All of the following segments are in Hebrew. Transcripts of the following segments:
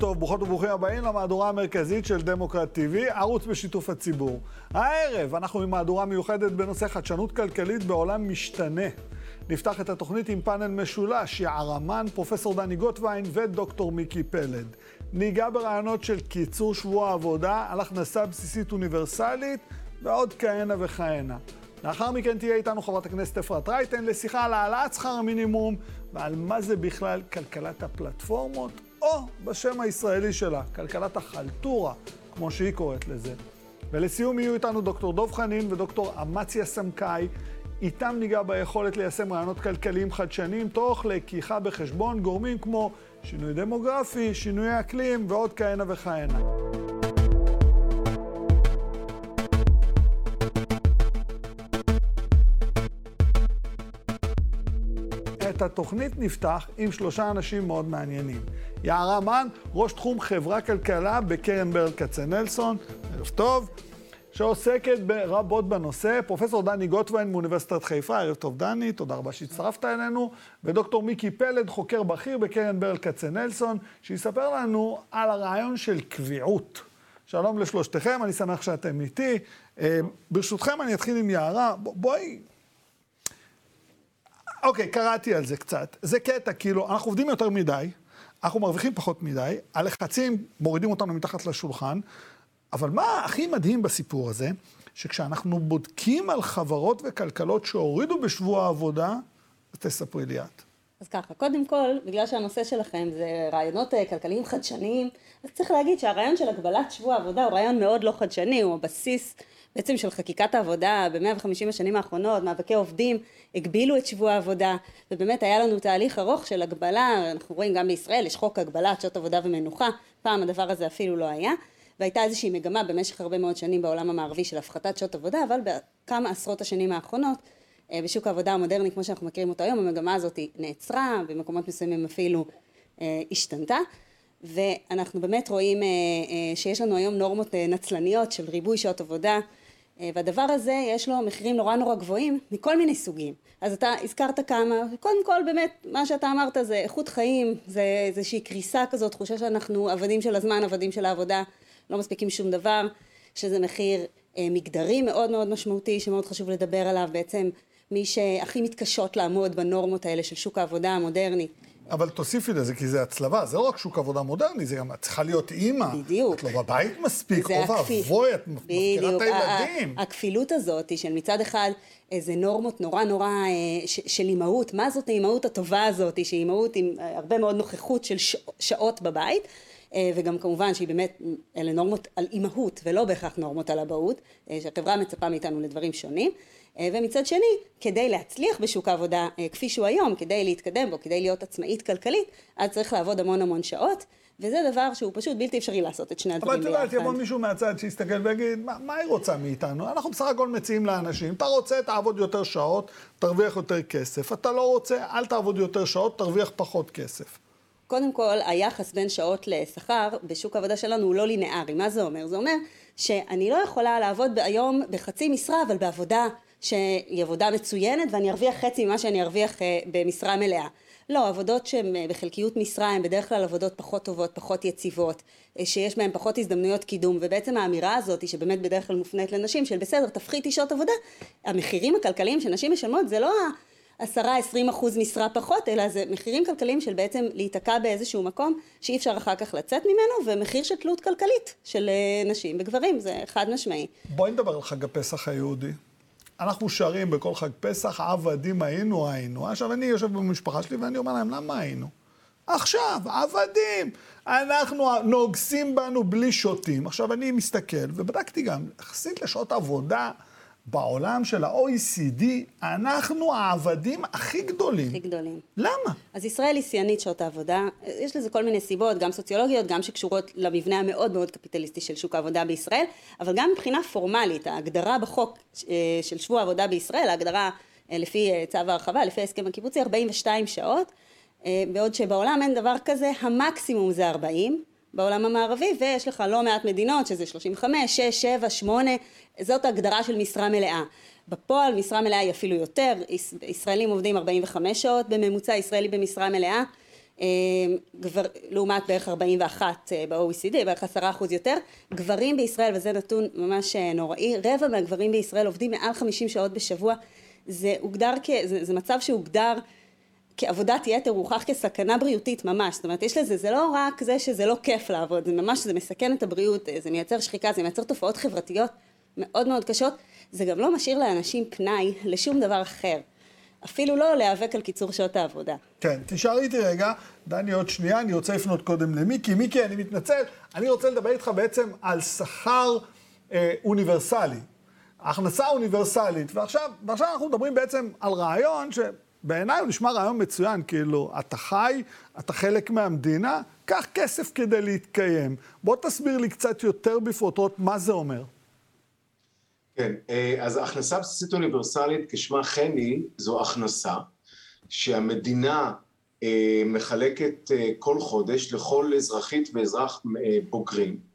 טוב, ברוכות וברוכים הבאים למהדורה המרכזית של דמוקרט TV, ערוץ בשיתוף הציבור. הערב אנחנו עם מהדורה מיוחדת בנושא חדשנות כלכלית בעולם משתנה. נפתח את התוכנית עם פאנל משולש, יערמן, פרופסור דני גוטווין ודוקטור מיקי פלד. ניגע ברעיונות של קיצור שבוע העבודה על הכנסה בסיסית אוניברסלית ועוד כהנה וכהנה. לאחר מכן תהיה איתנו חברת הכנסת אפרת רייטן לשיחה על העלאת שכר המינימום ועל מה זה בכלל כלכלת הפלטפורמות, או בשם הישראלי שלה, כלכלת החלטורה, כמו שהיא קוראת לזה. ולסיום יהיו איתנו דוקטור דב חנין ודוקטור אמציה סמכאי. איתם ניגע ביכולת ליישם רעיונות כלכליים חדשניים, תוך לקיחה בחשבון גורמים כמו שינוי דמוגרפי, שינוי אקלים ועוד כהנה וכהנה. את התוכנית נפתח עם שלושה אנשים מאוד מעניינים. יערה מן, ראש תחום חברה כלכלה בקרן ברל כצנלסון, ערב טוב, שעוסקת רבות בנושא, פרופסור דני גוטווין מאוניברסיטת חיפה, ערב טוב דני, תודה רבה שהצטרפת אלינו, ודוקטור מיקי פלד, חוקר בכיר בקרן ברל כצנלסון, שיספר לנו על הרעיון של קביעות. שלום לשלושתכם, אני שמח שאתם איתי. אה, ברשותכם אני אתחיל עם יערה, בואי אוקיי, קראתי על זה קצת. זה קטע, כאילו, אנחנו עובדים יותר מדי, אנחנו מרוויחים פחות מדי, הלחצים מורידים אותנו מתחת לשולחן, אבל מה הכי מדהים בסיפור הזה, שכשאנחנו בודקים על חברות וכלכלות שהורידו בשבוע העבודה, תספרי לי את. אז ככה, קודם כל, בגלל שהנושא שלכם זה רעיונות אה, כלכליים חדשניים, אז צריך להגיד שהרעיון של הגבלת שבוע העבודה הוא רעיון מאוד לא חדשני, הוא הבסיס בעצם של חקיקת העבודה ב-150 השנים האחרונות, מאבקי עובדים הגבילו את שבוע העבודה, ובאמת היה לנו תהליך ארוך של הגבלה, אנחנו רואים גם בישראל, יש חוק הגבלת שעות עבודה ומנוחה, פעם הדבר הזה אפילו לא היה, והייתה איזושהי מגמה במשך הרבה מאוד שנים בעולם המערבי של הפחתת שעות עבודה, אבל בכמה עשרות השנים האחרונות, אה, בשוק העבודה המודרני כמו שאנחנו מכירים אותו היום, המגמה הזאת נעצרה, במקומות מסוימים אפילו אה, השתנתה. ואנחנו באמת רואים אה, שיש לנו היום נורמות נצלניות של ריבוי שעות עבודה, אה, והדבר הזה יש לו מחירים נורא נורא גבוהים מכל מיני סוגים. אז אתה הזכרת כמה, קודם כל באמת מה שאתה אמרת זה איכות חיים, זה איזושהי קריסה כזאת, תחושה שאנחנו עבדים של הזמן, עבדים של העבודה, לא מספיקים שום דבר, שזה מחיר אה, מגדרי מאוד מאוד משמעותי שמאוד חשוב לדבר עליו, בעצם מי שהכי מתקשות לעמוד בנורמות האלה של שוק העבודה המודרני אבל תוסיפי לזה, כי זה הצלבה, זה לא רק שוק עבודה מודרני, זה גם, את צריכה להיות אימא. בדיוק. את לא בבית מספיק, אוי ואבוי, את מפקירה את הילדים. הכפילות הזאת של מצד אחד איזה נורמות נורא נורא אה, של אימהות, מה זאת האימהות הטובה הזאת, שהיא אימהות עם אה, הרבה מאוד נוכחות של שעות בבית. אה, וגם כמובן שהיא באמת, אלה נורמות על אימהות ולא בהכרח נורמות על אבהות, שהחברה מצפה מאיתנו לדברים שונים. אה, ומצד שני, כדי להצליח בשוק העבודה אה, כפי שהוא היום, כדי להתקדם בו, כדי להיות עצמאית כלכלית, אז צריך לעבוד המון המון שעות, וזה דבר שהוא פשוט בלתי אפשרי לעשות את שני הדברים ביחד. אבל את יודעת, יבוא מישהו מהצד שיסתכל ויגיד, מה, מה היא רוצה מאיתנו? אנחנו בסך הכל מציעים לאנשים, אתה רוצה, תעבוד יותר שעות, תרוויח יותר כסף. אתה לא רוצה, אל תעבוד יותר שעות, תרוויח פחות כסף. קודם כל, היחס בין שעות לשכר בשוק העבודה שלנו הוא לא לינארי. מה זה אומר? זה אומר שאני לא יכולה לעבוד היום בחצי משרה, אבל בעבודה שהיא עבודה מצוינת ואני ארוויח חצי ממה שאני ארוויח אה, במשרה מלאה. לא, עבודות שהן אה, בחלקיות משרה הן בדרך כלל עבודות פחות טובות, פחות יציבות, אה, שיש בהן פחות הזדמנויות קידום, ובעצם האמירה הזאת, שבאמת בדרך כלל מופנית לנשים, של בסדר, תפחיתי שעות עבודה, המחירים הכלכליים שנשים משלמות זה לא עשרה, עשרים אחוז משרה פחות, אלא זה מחירים כלכליים של בעצם להיתקע באיזשהו מקום שאי אפשר אחר כך לצאת ממנו, ומחיר של תלות כלכלית של נשים וגברים, זה חד משמעי. בואי נדבר על חג הפסח היהודי. אנחנו שרים בכל חג פסח, עבדים היינו היינו. עכשיו, אני יושב במשפחה שלי ואני אומר להם, למה היינו? עכשיו, עבדים. אנחנו נוגסים בנו בלי שוטים. עכשיו, אני מסתכל, ובדקתי גם, יחסית לשעות עבודה, בעולם של ה-OECD, אנחנו העבדים הכי גדולים. הכי גדולים. למה? אז ישראל היא שיאנית שעות העבודה. יש לזה כל מיני סיבות, גם סוציולוגיות, גם שקשורות למבנה המאוד מאוד קפיטליסטי של שוק העבודה בישראל, אבל גם מבחינה פורמלית, ההגדרה בחוק אה, של שבוע העבודה בישראל, ההגדרה אה, לפי אה, צו ההרחבה, לפי ההסכם הקיבוצי, 42 שעות, בעוד שבעולם אין דבר כזה, המקסימום זה 40, בעולם המערבי, ויש לך לא מעט מדינות שזה 35, 6, 7, 8, זאת הגדרה של משרה מלאה. בפועל משרה מלאה היא אפילו יותר, ישראלים עובדים 45 שעות בממוצע ישראלי במשרה מלאה, גבר, לעומת בערך 41 ב-OECD, בערך 10 אחוז יותר. גברים בישראל, וזה נתון ממש נוראי, רבע מהגברים בישראל עובדים מעל 50 שעות בשבוע. זה הוגדר כ... זה, זה מצב שהוגדר כעבודת יתר, הוכח כסכנה בריאותית ממש. זאת אומרת, יש לזה, זה לא רק זה שזה לא כיף לעבוד, זה ממש, זה מסכן את הבריאות, זה מייצר שחיקה, זה מייצר תופעות חברתיות מאוד מאוד קשות. זה גם לא משאיר לאנשים פנאי לשום דבר אחר. אפילו לא להיאבק על קיצור שעות העבודה. כן, תשארי איתי רגע, דני עוד שנייה, אני רוצה לפנות קודם למיקי. מיקי, אני מתנצל, אני רוצה לדבר איתך בעצם על שכר אה, אוניברסלי. הכנסה אוניברסלית, ועכשיו, ועכשיו אנחנו מדברים בעצם על רעיון שבעיניי הוא נשמע רעיון מצוין, כאילו, אתה חי, אתה חלק מהמדינה, קח כסף כדי להתקיים. בוא תסביר לי קצת יותר בפרוטרוט מה זה אומר. כן, אה, אז הכנסה בסיסית אוניברסלית, כשמה כן היא, זו הכנסה שהמדינה אה, מחלקת אה, כל חודש לכל אזרחית ואזרח בוגרים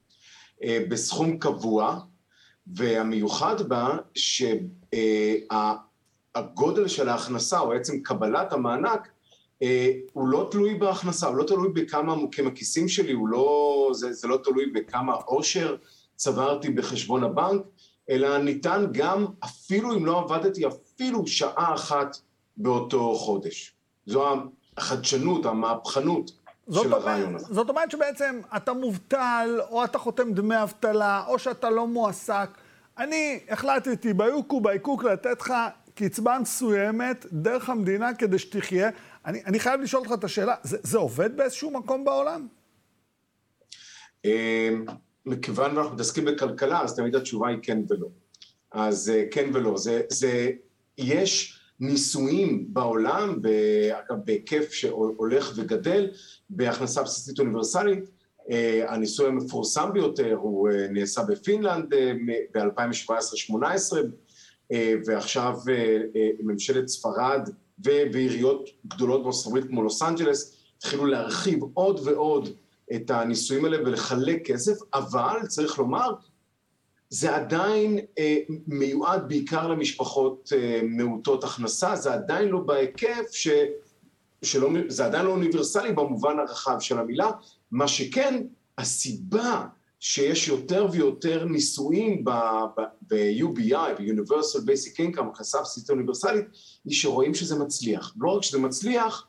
בסכום קבוע, והמיוחד בה שהגודל של ההכנסה או עצם קבלת המענק הוא לא תלוי בהכנסה, הוא לא תלוי בכמה עמוקים הכיסים שלי, הוא לא, זה, זה לא תלוי בכמה עושר צברתי בחשבון הבנק, אלא ניתן גם, אפילו אם לא עבדתי אפילו שעה אחת באותו חודש. זו החדשנות, המהפכנות של הרעיון הזה. זאת אומרת שבעצם אתה מובטל, או אתה חותם דמי אבטלה, או שאתה לא מועסק. אני החלטתי ביוקו, בייקוק, לתת לך קצבה מסוימת דרך המדינה כדי שתחיה. אני, אני חייב לשאול אותך את השאלה, זה, זה עובד באיזשהו מקום בעולם? אמ, מכיוון שאנחנו מתעסקים בכלכלה, אז תמיד התשובה היא כן ולא. אז אה, כן ולא. זה, זה, יש ניסויים בעולם, אגב בהיקף שהולך וגדל, בהכנסה בסיסית אוניברסלית. אה, הניסוי המפורסם ביותר הוא אה, נעשה בפינלנד ב-2017-2018, ועכשיו ממשלת ספרד ועיריות גדולות בארצות הברית כמו לוס אנג'לס התחילו להרחיב עוד ועוד את הניסויים האלה ולחלק כסף, אבל צריך לומר, זה עדיין אה, מיועד בעיקר למשפחות אה, מעוטות הכנסה, זה עדיין לא בהיקף ש... שלא, זה עדיין לא אוניברסלי במובן הרחב של המילה, מה שכן, הסיבה שיש יותר ויותר ניסויים ב-UBI, ב-Universal Basic Income, הכנסה בסיסית אוניברסלית, היא שרואים שזה מצליח. לא רק שזה מצליח,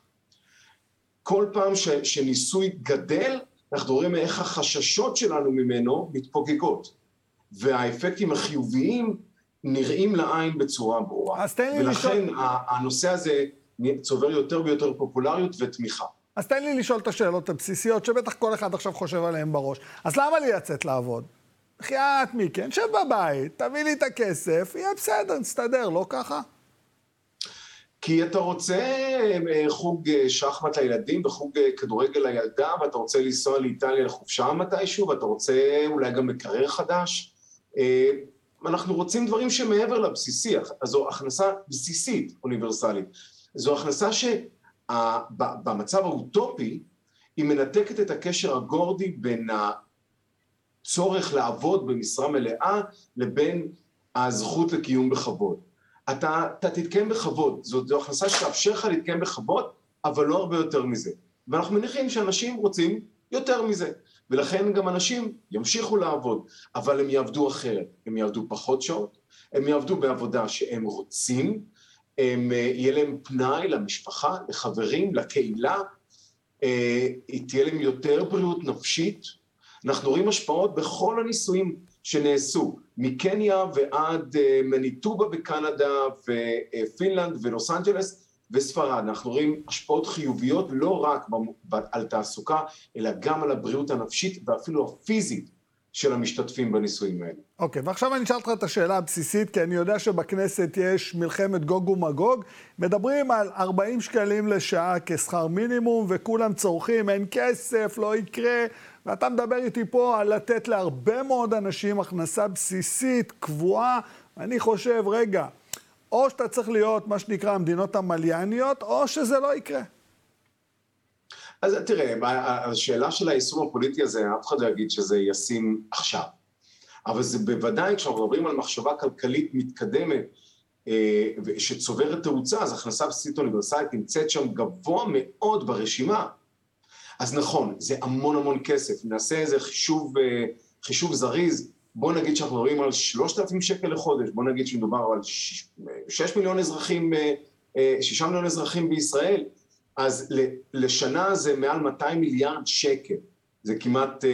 כל פעם ש, שניסוי גדל, אנחנו רואים איך החששות שלנו ממנו מתפוגגות. והאפקטים החיוביים נראים לעין בצורה ברורה. אז תן לי ולכן לשאול... הנושא הזה צובר יותר ויותר פופולריות ותמיכה. אז תן לי לשאול את השאלות הבסיסיות, שבטח כל אחד עכשיו חושב עליהן בראש. אז למה לי לצאת לעבוד? בחייאת מיקי, נשב בבית, תביא לי את הכסף, יהיה בסדר, נסתדר, לא ככה? כי אתה רוצה אה, חוג אה, שחמט לילדים וחוג אה, כדורגל לילדה, ואתה רוצה לנסוע לאיטליה לחופשה מתישהו, ואתה רוצה אולי גם מקרר חדש. אנחנו רוצים דברים שמעבר לבסיסי, אז זו הכנסה בסיסית אוניברסלית. זו הכנסה שבמצב האוטופי היא מנתקת את הקשר הגורדי בין הצורך לעבוד במשרה מלאה לבין הזכות לקיום בכבוד. אתה, אתה תתקיים בכבוד, זו הכנסה שתאפשר לך להתקיים בכבוד, אבל לא הרבה יותר מזה. ואנחנו מניחים שאנשים רוצים יותר מזה, ולכן גם אנשים ימשיכו לעבוד, אבל הם יעבדו אחרת, הם יעבדו פחות שעות, הם יעבדו בעבודה שהם רוצים, הם, אה, יהיה להם פנאי למשפחה, לחברים, לקהילה, אה, תהיה להם יותר בריאות נפשית. אנחנו רואים השפעות בכל הניסויים שנעשו, מקניה ועד אה, מניטובה בקנדה ופינלנד ולוס אנג'לס וספרד. אנחנו רואים השפעות חיוביות לא רק על תעסוקה, אלא גם על הבריאות הנפשית ואפילו הפיזית של המשתתפים בניסויים האלה. אוקיי, אוקיי, ועכשיו אני אשאל אותך את השאלה הבסיסית, כי אני יודע שבכנסת יש מלחמת גוג ומגוג. מדברים על 40 שקלים לשעה כשכר מינימום, וכולם צורכים, אין כסף, לא יקרה. ואתה מדבר איתי פה על לתת להרבה מאוד אנשים הכנסה בסיסית, קבועה. אני חושב, רגע, או שאתה צריך להיות מה שנקרא המדינות המליאניות, או שזה לא יקרה. אז תראה, השאלה של היישום הפוליטי הזה, אף אחד לא יגיד שזה ישים עכשיו. אבל זה בוודאי, כשאנחנו מדברים על מחשבה כלכלית מתקדמת, אה, שצוברת תאוצה, אז הכנסה בסיסית אוניברסלית נמצאת שם גבוה מאוד ברשימה אז נכון, זה המון המון כסף. נעשה איזה חישוב, חישוב זריז, בוא נגיד שאנחנו מדברים על 3,000 שקל לחודש, בוא נגיד שמדובר על 6 מיליון אזרחים, 6 מיליון אזרחים בישראל, אז לשנה זה מעל 200 מיליארד שקל. זה כמעט uh,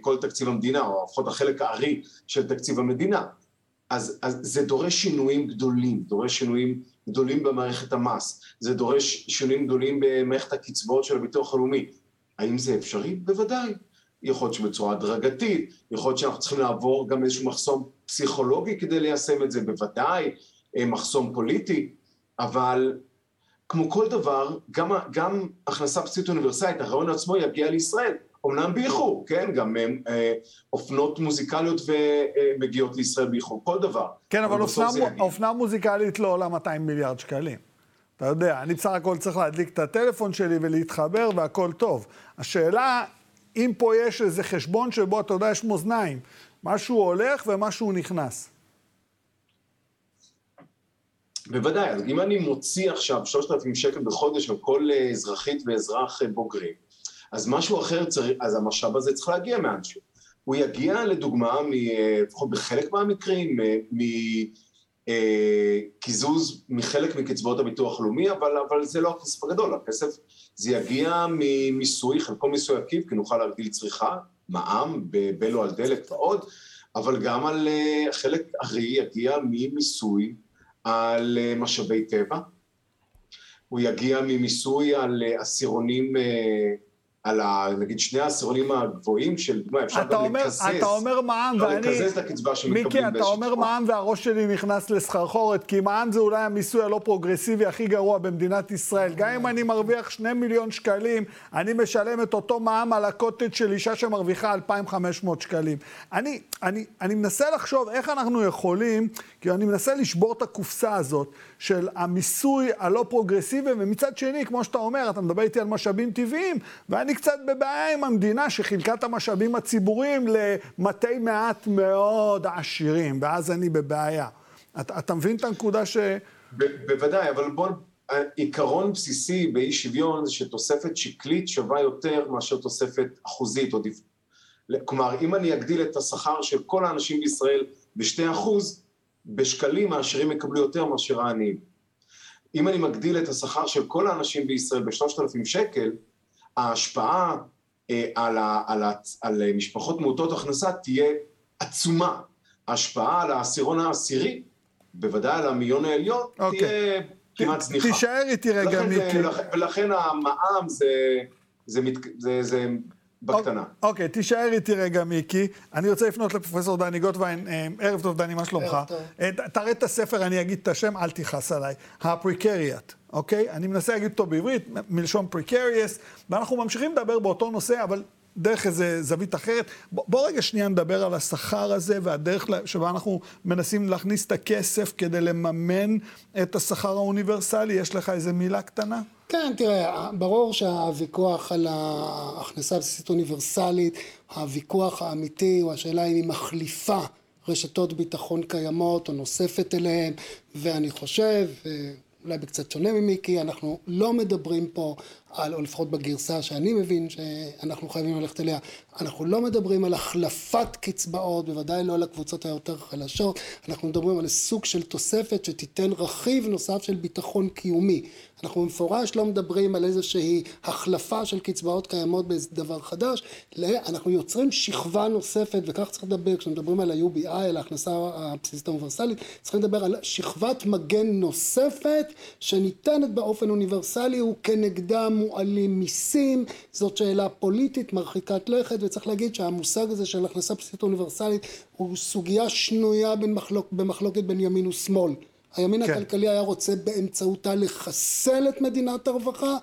כל תקציב המדינה, או לפחות החלק הארי של תקציב המדינה. אז, אז זה דורש שינויים גדולים, דורש שינויים גדולים במערכת המס, זה דורש שינויים גדולים במערכת הקצבאות של הביטוח הלאומי. האם זה אפשרי? בוודאי. יכול להיות שבצורה הדרגתית, יכול להיות שאנחנו צריכים לעבור גם איזשהו מחסום פסיכולוגי כדי ליישם את זה, בוודאי, אה, מחסום פוליטי, אבל כמו כל דבר, גם, גם הכנסה בסיסית אוניברסלית, הרעיון עצמו יגיע לישראל, אמנם באיחור, כן, גם אה, אופנות מוזיקליות ומגיעות אה, לישראל באיחור, כל דבר. כן, אבל, אבל אופנה, אופנה מוזיקלית לא עולה 200 מיליארד שקלים. אתה יודע, אני בסך הכל צריך להדליק את הטלפון שלי ולהתחבר והכל טוב. השאלה, אם פה יש איזה חשבון שבו, אתה יודע, יש מאזניים, משהו הולך ומשהו נכנס. בוודאי, אז אם אני מוציא עכשיו 3,000 שקל בחודש על כל אה, אזרחית ואזרח בוגרים, אז משהו אחר צריך, אז המשאב הזה צריך להגיע מאנשהו. הוא יגיע לדוגמה, לפחות בחלק מהמקרים, מקיזוז אה, מחלק מקצבאות הביטוח הלאומי, אבל, אבל זה לא הכסף הגדול, הכסף, זה יגיע ממיסוי, חלקו מיסוי עקיף, כי נוכל להגדיל צריכה, מע"מ, בלו על דלק ועוד, אבל גם על אה, חלק ארי יגיע ממיסוי על אה, משאבי טבע, הוא יגיע ממיסוי על עשירונים על ה, נגיד שני העשירונים הגבוהים של, מה, אפשר גם אומר, לקזז. אתה אומר מע"מ ואני... לקזז את הקצבה שמקבלים באיזושהי תקופה. מיקי, אתה אומר מע"מ והראש שלי נכנס לסחרחורת, כי מע"מ זה אולי המיסוי הלא פרוגרסיבי הכי גרוע במדינת ישראל. גם אם אני מרוויח שני מיליון שקלים, אני משלם את אותו מע"מ על הקוטג' של אישה שמרוויחה 2,500 שקלים. אני, אני, אני מנסה לחשוב איך אנחנו יכולים, כי אני מנסה לשבור את הקופסה הזאת של המיסוי הלא פרוגרסיבי, ומצד שני, כמו שאתה אומר, אתה מדבר איתי על משאבים טבעיים, ואני קצת בבעיה עם המדינה שחילקה את המשאבים הציבוריים למתי מעט מאוד עשירים, ואז אני בבעיה. אתה, אתה מבין את הנקודה ש... ב- בוודאי, אבל בוא... עיקרון בסיסי באי שוויון זה שתוספת שקלית שווה יותר מאשר תוספת אחוזית או דיפ... כלומר, אם אני אגדיל את השכר של כל האנשים בישראל בשתי אחוז, בשקלים העשירים יקבלו יותר מאשר העניים. אם אני מגדיל את השכר של כל האנשים בישראל בשלושת אלפים שקל, ההשפעה אה, על, ה, על, ה, על משפחות מעוטות הכנסה תהיה עצומה. ההשפעה על העשירון העשירי, בוודאי על המיליון העליון, okay. אוקיי. תהיה כמעט זניחה. תישאר איתי רגע, מיקי. ולכן המע"מ זה, זה, זה, זה, זה בקטנה. אוקיי, תישאר איתי רגע, מיקי. אני רוצה לפנות לפרופסור דני גוטווין. אה, ערב טוב, דני, מה שלומך? ערב טוב. אה, תראה את הספר, אני אגיד את השם, אל תכעס עליי. הפריקריאט, אוקיי? אני מנסה להגיד אותו בעברית, מלשון פריקריאס, ואנחנו ממשיכים לדבר באותו נושא, אבל דרך איזה זווית אחרת. בוא, בוא רגע שנייה נדבר על השכר הזה והדרך שבה אנחנו מנסים להכניס את הכסף כדי לממן את השכר האוניברסלי. יש לך איזה מילה קטנה? כן, תראה, ברור שהוויכוח על ההכנסה הבסיסית אוניברסלית, הוויכוח האמיתי הוא השאלה אם היא מחליפה רשתות ביטחון קיימות או נוספת אליהן, ואני חושב, אולי בקצת שונה ממיקי, אנחנו לא מדברים פה על, או לפחות בגרסה שאני מבין שאנחנו חייבים ללכת אליה, אנחנו לא מדברים על החלפת קצבאות, בוודאי לא לקבוצות היותר חלשות, אנחנו מדברים על סוג של תוספת שתיתן רכיב נוסף של ביטחון קיומי. אנחנו במפורש לא מדברים על איזושהי החלפה של קצבאות קיימות באיזה דבר חדש, אנחנו יוצרים שכבה נוספת, וכך צריך לדבר, כשמדברים על ה-UBI, על ההכנסה הבסיסית האוניברסלית, צריכים לדבר על שכבת מגן נוספת שניתנת באופן אוניברסלי וכנגדה מועלים מיסים, זאת שאלה פוליטית מרחיקת לכת, וצריך להגיד שהמושג הזה של הכנסה בסיסית אוניברסלית הוא סוגיה שנויה במחלוק, במחלוקת בין ימין ושמאל. הימין כן. הכלכלי היה רוצה באמצעותה לחסל את מדינת הרווחה,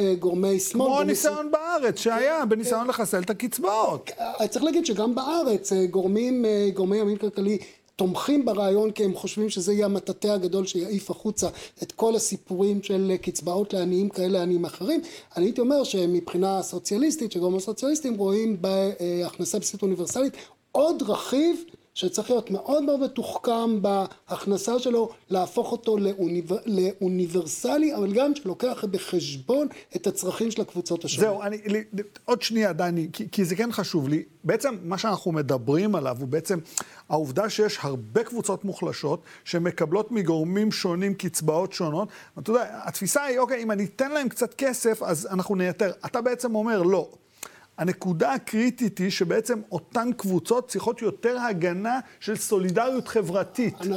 אה, גורמי שמאל. כמו הניסיון בארץ שהיה, כן, בניסיון כן. לחסל את הקצבאות. אה, צריך להגיד שגם בארץ גורמים, גורמי ימין כלכלי תומכים ברעיון כי הם חושבים שזה יהיה המטאטא הגדול שיעיף החוצה את כל הסיפורים של קצבאות לעניים כאלה לעניים אחרים. אני הייתי אומר שמבחינה סוציאליסטית, שגורמים הסוציאליסטים רואים בהכנסה בסיסית אוניברסלית עוד רכיב שצריך להיות מאוד מאוד מתוחכם בהכנסה שלו, להפוך אותו לאוניבר, לאוניברסלי, אבל גם שלוקח בחשבון את הצרכים של הקבוצות השונות. זהו, אני, לי, עוד שנייה, דני, כי, כי זה כן חשוב לי. בעצם מה שאנחנו מדברים עליו הוא בעצם העובדה שיש הרבה קבוצות מוחלשות שמקבלות מגורמים שונים קצבאות שונות. אתה יודע, התפיסה היא, אוקיי, אם אני אתן להם קצת כסף, אז אנחנו נייתר. אתה בעצם אומר, לא. הנקודה הקריטית היא שבעצם אותן קבוצות צריכות יותר הגנה של סולידריות חברתית. אני,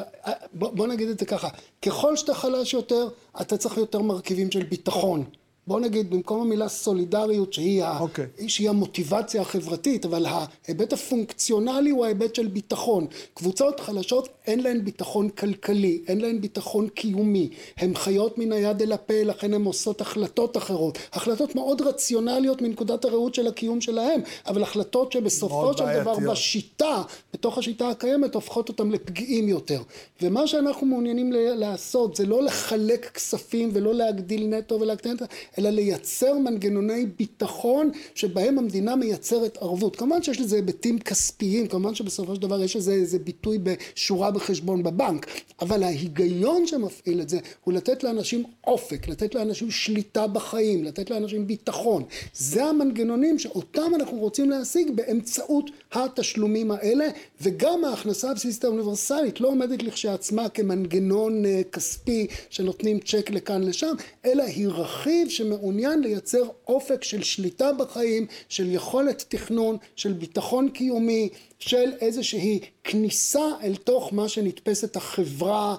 בוא, בוא נגיד את זה ככה, ככל שאתה חלש יותר, אתה צריך יותר מרכיבים של ביטחון. בוא נגיד, במקום המילה סולידריות, שהיא, okay. אוקיי. ה, שהיא המוטיבציה החברתית, אבל ההיבט הפונקציונלי הוא ההיבט של ביטחון. קבוצות חלשות אין להן ביטחון כלכלי, אין להן ביטחון קיומי. הן חיות מן היד אל הפה, לכן הן עושות החלטות אחרות. החלטות מאוד רציונליות מנקודת הראות של הקיום שלהן, אבל החלטות שבסופו של דבר בשיטה, בתוך השיטה הקיימת, הופכות אותן לפגיעים יותר. ומה שאנחנו מעוניינים לעשות זה לא לחלק כספים ולא להגדיל נטו ולהקטן את אלא לייצר מנגנוני ביטחון שבהם המדינה מייצרת ערבות. כמובן שיש לזה היבטים כספיים, כמובן שבסופו של דבר יש לזה איזה ביטוי בשורה בחשבון בבנק, אבל ההיגיון שמפעיל את זה הוא לתת לאנשים אופק, לתת לאנשים שליטה בחיים, לתת לאנשים ביטחון. זה המנגנונים שאותם אנחנו רוצים להשיג באמצעות התשלומים האלה, וגם ההכנסה הבסיסית האוניברסלית לא עומדת לכשעצמה כמנגנון אה, כספי שנותנים צ'ק לכאן לשם, אלא היא רכיב שמעוניין לייצר אופק של שליטה בחיים, של יכולת תכנון, של ביטחון קיומי, של איזושהי כניסה אל תוך מה שנתפסת החברה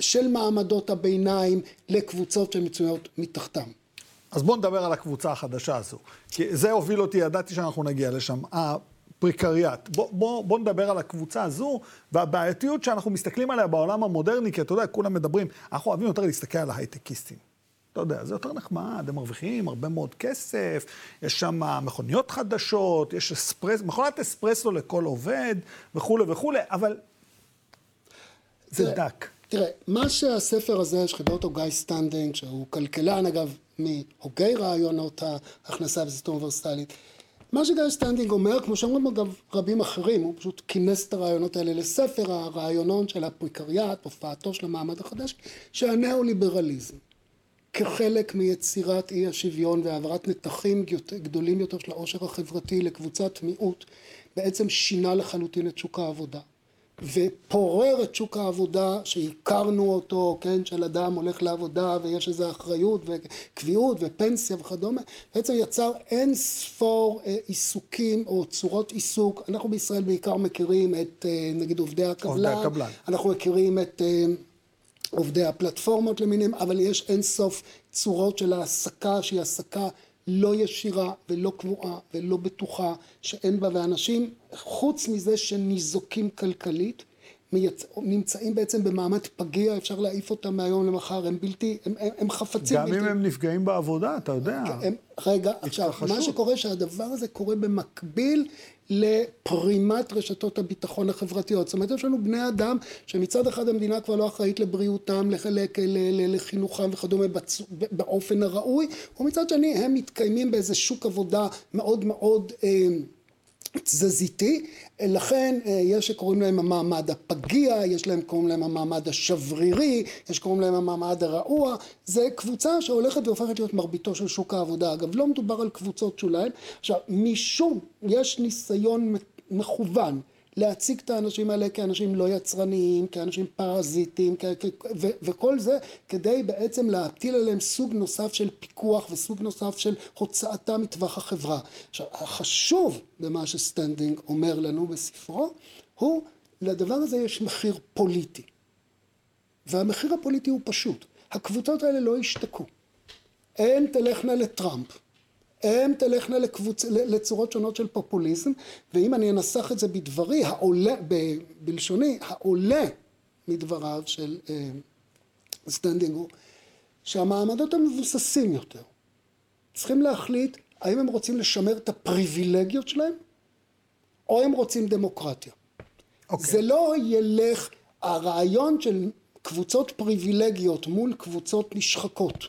של מעמדות הביניים לקבוצות שמצויות מתחתם. אז בואו נדבר על הקבוצה החדשה הזו. כי זה הוביל אותי, ידעתי שאנחנו נגיע לשם. הפריקריאט. בואו בוא, בוא נדבר על הקבוצה הזו, והבעייתיות שאנחנו מסתכלים עליה בעולם המודרני, כי אתה יודע, כולם מדברים, אנחנו אוהבים יותר להסתכל על ההייטקיסטים. אתה יודע, זה יותר נחמד, הם מרוויחים הרבה מאוד כסף, יש שם מכוניות חדשות, יש אספרס, מכונת אספרסו לכל עובד, וכולי וכולי, אבל זה תראה, דק. תראה, מה שהספר הזה, שחיבר אותו גיא סטנדינג, שהוא כלכלן, אגב, מהוגי רעיונות ההכנסה הבסיסית האוניברסלית, מה שגיא סטנדינג אומר, כמו שאומרים אגב רבים אחרים, הוא פשוט כינס את הרעיונות האלה לספר הרעיונות של הפרקריאט, הופעתו של המעמד החדש, שהניאו-ליברליזם. כחלק מיצירת אי השוויון והעברת נתחים גדולים יותר של העושר החברתי לקבוצת מיעוט בעצם שינה לחלוטין את שוק העבודה ופורר את שוק העבודה שהכרנו אותו, כן, של אדם הולך לעבודה ויש איזו אחריות וקביעות ופנסיה וכדומה, בעצם יצר אין ספור אה, עיסוקים או צורות עיסוק, אנחנו בישראל בעיקר מכירים את אה, נגיד עובדי הקבלן, עובדי הקבלן. אנחנו מכירים את אה, עובדי הפלטפורמות למיניהם, אבל יש אין סוף צורות של העסקה שהיא העסקה לא ישירה ולא קבועה ולא בטוחה, שאין בה, ואנשים חוץ מזה שניזוקים כלכלית, מייצ... נמצאים בעצם במעמד פגיע, אפשר להעיף אותם מהיום למחר, הם בלתי, הם, הם, הם חפצים גם בלתי... גם אם הם נפגעים בעבודה, אתה יודע. הם, רגע, עכשיו, מה שקורה שהדבר הזה קורה במקביל לפרימת רשתות הביטחון החברתיות. זאת אומרת, יש לנו בני אדם שמצד אחד המדינה כבר לא אחראית לבריאותם, לחלק, לחינוכם וכדומה באופן הראוי, ומצד שני הם מתקיימים באיזה שוק עבודה מאוד מאוד אה, תזזיתי, לכן אה, יש שקוראים להם המעמד הפגיע, יש להם קוראים להם המעמד השברירי, יש שקוראים להם המעמד הרעוע, זה קבוצה שהולכת והופכת להיות מרביתו של שוק העבודה. אגב, לא מדובר על קבוצות שוליים. עכשיו, משום יש ניסיון מכוון להציג את האנשים האלה כאנשים לא יצרניים, כאנשים פרזיטים, ו- וכל זה כדי בעצם להטיל עליהם סוג נוסף של פיקוח וסוג נוסף של הוצאתם מטווח החברה. עכשיו, החשוב במה שסטנדינג אומר לנו בספרו, הוא, לדבר הזה יש מחיר פוליטי. והמחיר הפוליטי הוא פשוט. הקבוצות האלה לא ישתקו. הן תלכנה לטראמפ. הן תלכנה לקבוצ... לצורות שונות של פופוליזם, ואם אני אנסח את זה בדברי, העולה, ב... בלשוני, העולה מדבריו של אה, סטנדינג הוא שהמעמדות המבוססים יותר צריכים להחליט האם הם רוצים לשמר את הפריבילגיות שלהם, או הם רוצים דמוקרטיה. אוקיי. אוקיי. זה לא ילך, הרעיון של קבוצות פריבילגיות מול קבוצות נשחקות.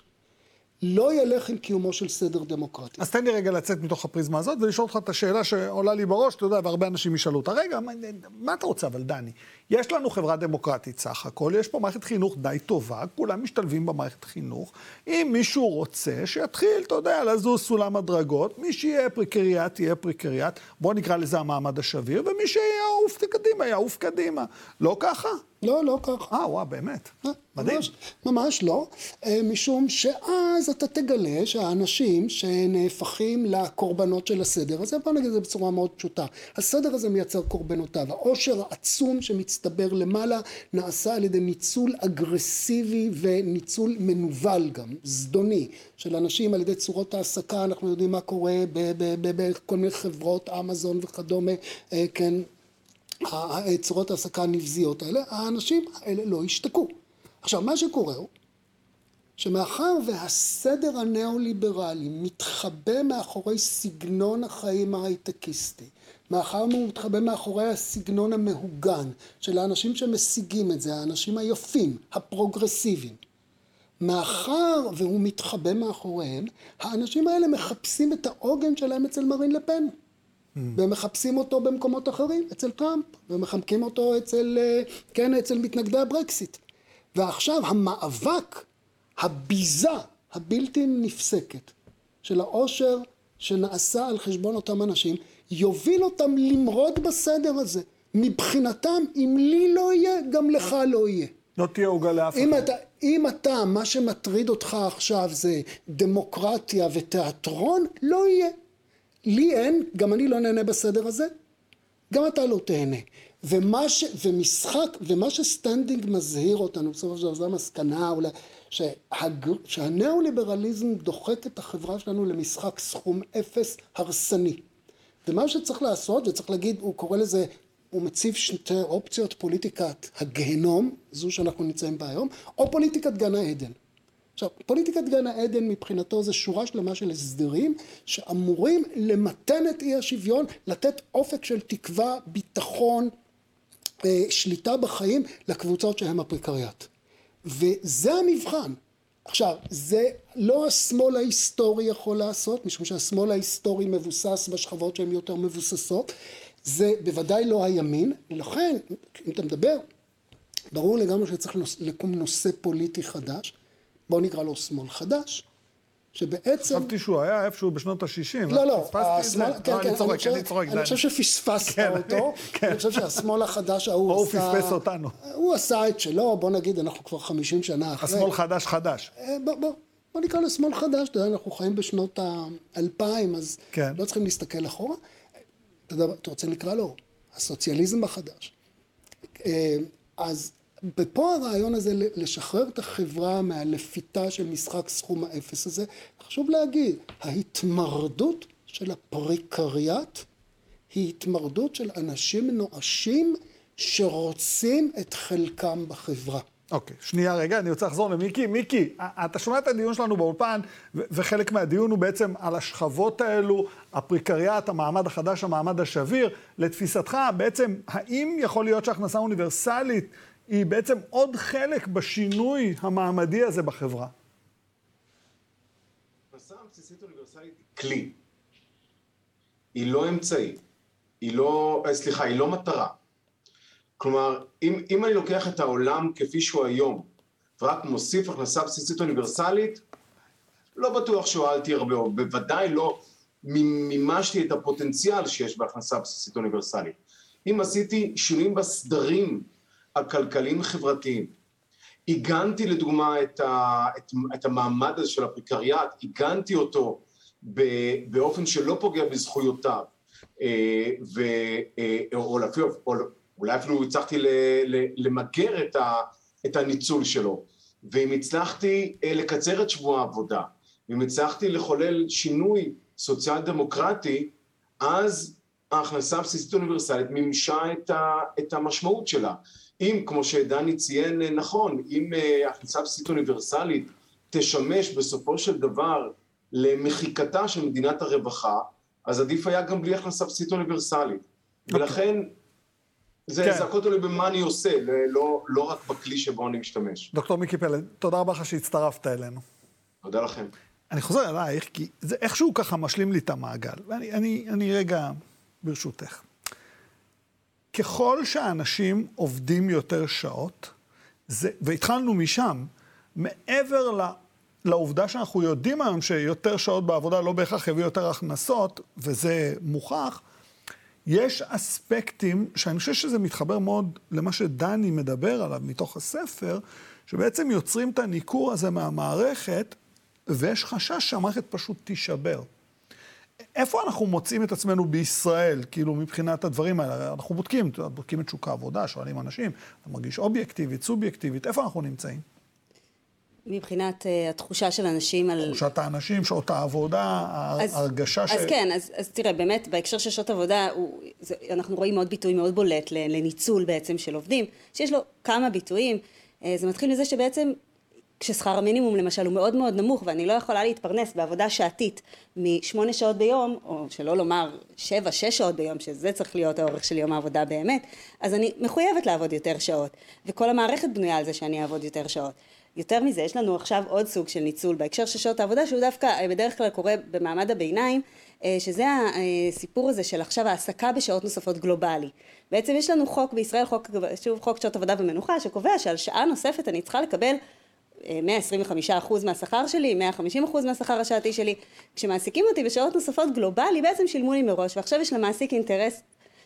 לא ילך עם קיומו של סדר דמוקרטי. אז תן לי רגע לצאת מתוך הפריזמה הזאת ולשאול אותך את השאלה שעולה לי בראש, אתה יודע, והרבה אנשים ישאלו אותה. רגע, מה, מה אתה רוצה אבל, דני? יש לנו חברה דמוקרטית סך הכל, יש פה מערכת חינוך די טובה, כולם משתלבים במערכת חינוך. אם מישהו רוצה, שיתחיל, אתה יודע, לזוז סולם הדרגות, מי שיהיה פריקריאט, יהיה פריקריאט, בוא נקרא לזה המעמד השביר, ומי שיעוף קדימה, יעוף קדימה. לא ככה? לא, לא ככה. אה, וואו, באמת. אה, מדהים. ממש, ממש לא, אה, משום שאז אתה תגלה שהאנשים שנהפכים לקורבנות של הסדר הזה, בוא נגיד את זה בצורה מאוד פשוטה, הסדר הזה מייצר קורבנותיו, העושר העצום שמצטבר למעלה נעשה על ידי ניצול אגרסיבי וניצול מנוול גם, זדוני, של אנשים על ידי צורות העסקה, אנחנו יודעים מה קורה בכל מיני חברות, אמזון וכדומה, אה, כן, צורות ההעסקה הנבזיות האלה, האנשים האלה לא ישתקו. עכשיו, מה שקורה הוא שמאחר והסדר הניאו-ליברלי מתחבא מאחורי סגנון החיים ההייטקיסטי, מאחר והוא מתחבא מאחורי הסגנון המהוגן של האנשים שמשיגים את זה, האנשים היפים, הפרוגרסיביים, מאחר והוא מתחבא מאחוריהם, האנשים האלה מחפשים את העוגן שלהם אצל מרין לפן. ומחפשים אותו במקומות אחרים, אצל טראמפ, ומחמקים אותו אצל, אה, כן, אצל מתנגדי הברקסיט. ועכשיו המאבק, הביזה הבלתי נפסקת של העושר שנעשה על חשבון אותם אנשים, יוביל אותם למרוד בסדר הזה. מבחינתם, אם לי לא יהיה, גם לך לא יהיה. לא תהיה עוגה לאף אחד. אתה, אם אתה, מה שמטריד אותך עכשיו זה דמוקרטיה ותיאטרון, לא יהיה. לי אין, גם אני לא נהנה בסדר הזה, גם אתה לא תהנה. ומה ש... ומשחק, ומה שסטנדינג מזהיר אותנו, בסופו של דבר זו המסקנה אולי, שהג... שהניאו-ליברליזם דוחק את החברה שלנו למשחק סכום אפס הרסני. ומה שצריך לעשות, וצריך להגיד, הוא קורא לזה, הוא מציב שתי אופציות, פוליטיקת הגהנום, זו שאנחנו נמצאים בה היום, או פוליטיקת גן העדן. עכשיו, פוליטיקת גן העדן מבחינתו זה שורה שלמה של הסדרים שאמורים למתן את אי השוויון, לתת אופק של תקווה, ביטחון, אה, שליטה בחיים לקבוצות שהן הפריקריאט. וזה המבחן. עכשיו, זה לא השמאל ההיסטורי יכול לעשות, משום שהשמאל ההיסטורי מבוסס בשכבות שהן יותר מבוססות, זה בוודאי לא הימין, ולכן, אם אתה מדבר, ברור לגמרי שצריך לקום נושא פוליטי חדש, בואו נקרא לו שמאל חדש, שבעצם... חשבתי שהוא היה איפשהו בשנות ה-60. לא, לא, השמאל, כן, כן, אני צוחק, אני חושב שפספסת כן, אותו, כן. אני חושב שהשמאל החדש ההוא עשה... הוא פספס אותנו. הוא עשה את שלו, בוא נגיד, אנחנו כבר 50 שנה אחרי. השמאל חדש חדש. אה, בוא, בוא. בוא נקרא לו שמאל חדש, אתה יודע, אנחנו חיים בשנות האלפיים, אז כן. לא צריכים להסתכל אחורה. אתה יודע, אתה רוצה לקרוא לו הסוציאליזם החדש. אה, אז ופה הרעיון הזה לשחרר את החברה מהלפיתה של משחק סכום האפס הזה, חשוב להגיד, ההתמרדות של הפריקריאט היא התמרדות של אנשים נואשים שרוצים את חלקם בחברה. אוקיי, okay, שנייה רגע, אני רוצה לחזור למיקי. מיקי, אתה שומע את הדיון שלנו באולפן, וחלק מהדיון הוא בעצם על השכבות האלו, הפריקריאט, המעמד החדש, המעמד השביר. לתפיסתך, בעצם, האם יכול להיות שהכנסה אוניברסלית היא בעצם עוד חלק בשינוי המעמדי הזה בחברה. הכנסה הבסיסית אוניברסלית היא כלי. היא לא אמצעי. היא לא, אה, סליחה, היא לא מטרה. כלומר, אם, אם אני לוקח את העולם כפי שהוא היום, ורק מוסיף הכנסה בסיסית אוניברסלית, לא בטוח שהועלתי הרבה, או בוודאי לא מימשתי את הפוטנציאל שיש בהכנסה בסיסית אוניברסלית. אם עשיתי שינויים בסדרים הכלכליים חברתיים. עיגנתי לדוגמה את, ה, את, את המעמד הזה של הפריקריאט, עיגנתי אותו באופן שלא פוגע בזכויותיו, אה, ו, אה, או, או, או אולי אפילו הצלחתי למגר את, ה, את הניצול שלו. ואם הצלחתי אה, לקצר את שבוע העבודה, ואם הצלחתי לחולל שינוי סוציאל דמוקרטי, אז ההכנסה הבסיסית האוניברסלית מימשה את, ה, את המשמעות שלה. אם, כמו שדני ציין נכון, אם אה, הכניסה הבסיסית אוניברסלית תשמש בסופו של דבר למחיקתה של מדינת הרווחה, אז עדיף היה גם בלי הכנסה בסיסית אוניברסלית. Okay. אוקיי. ולכן, זה, כן. הכל תלוי במה אני עושה, לא, לא רק בכלי שבו אני משתמש. דוקטור מיקי פלד, תודה רבה לך שהצטרפת אלינו. תודה לכם. אני חוזר אלייך, כי זה איכשהו ככה משלים לי את המעגל. ואני אני, אני רגע, ברשותך. ככל שאנשים עובדים יותר שעות, זה, והתחלנו משם, מעבר ל, לעובדה שאנחנו יודעים היום שיותר שעות בעבודה לא בהכרח יביא יותר הכנסות, וזה מוכח, יש אספקטים שאני חושב שזה מתחבר מאוד למה שדני מדבר עליו מתוך הספר, שבעצם יוצרים את הניכור הזה מהמערכת, ויש חשש שהמערכת פשוט תישבר. איפה אנחנו מוצאים את עצמנו בישראל, כאילו, מבחינת הדברים האלה? אנחנו בודקים, בודקים את שוק העבודה, שואלים אנשים, אתה מרגיש אובייקטיבית, סובייקטיבית, איפה אנחנו נמצאים? מבחינת uh, התחושה של אנשים על... תחושת האנשים, שעות העבודה, ההרגשה ש... אז כן, אז, אז תראה, באמת, בהקשר של שעות עבודה, הוא, זה, אנחנו רואים מאוד ביטוי מאוד בולט לניצול בעצם של עובדים, שיש לו כמה ביטויים. Uh, זה מתחיל מזה שבעצם כששכר המינימום למשל הוא מאוד מאוד נמוך ואני לא יכולה להתפרנס בעבודה שעתית משמונה שעות ביום, או שלא לומר שבע, שש שעות ביום, שזה צריך להיות האורך של יום העבודה באמת, אז אני מחויבת לעבוד יותר שעות, וכל המערכת בנויה על זה שאני אעבוד יותר שעות. יותר מזה, יש לנו עכשיו עוד סוג של ניצול בהקשר של שעות העבודה, שהוא דווקא אה, בדרך כלל קורה במעמד הביניים, אה, שזה הסיפור הזה של עכשיו העסקה בשעות נוספות גלובלי. בעצם יש לנו חוק בישראל, חוק, שוב חוק שעות עבודה ומנוחה, שקובע שעל שעה נוספת אני צריכה לקבל 125% מהשכר שלי, 150% מהשכר השעתי שלי. כשמעסיקים אותי בשעות נוספות גלובלי, בעצם שילמו לי מראש, ועכשיו יש למעסיק אינטרס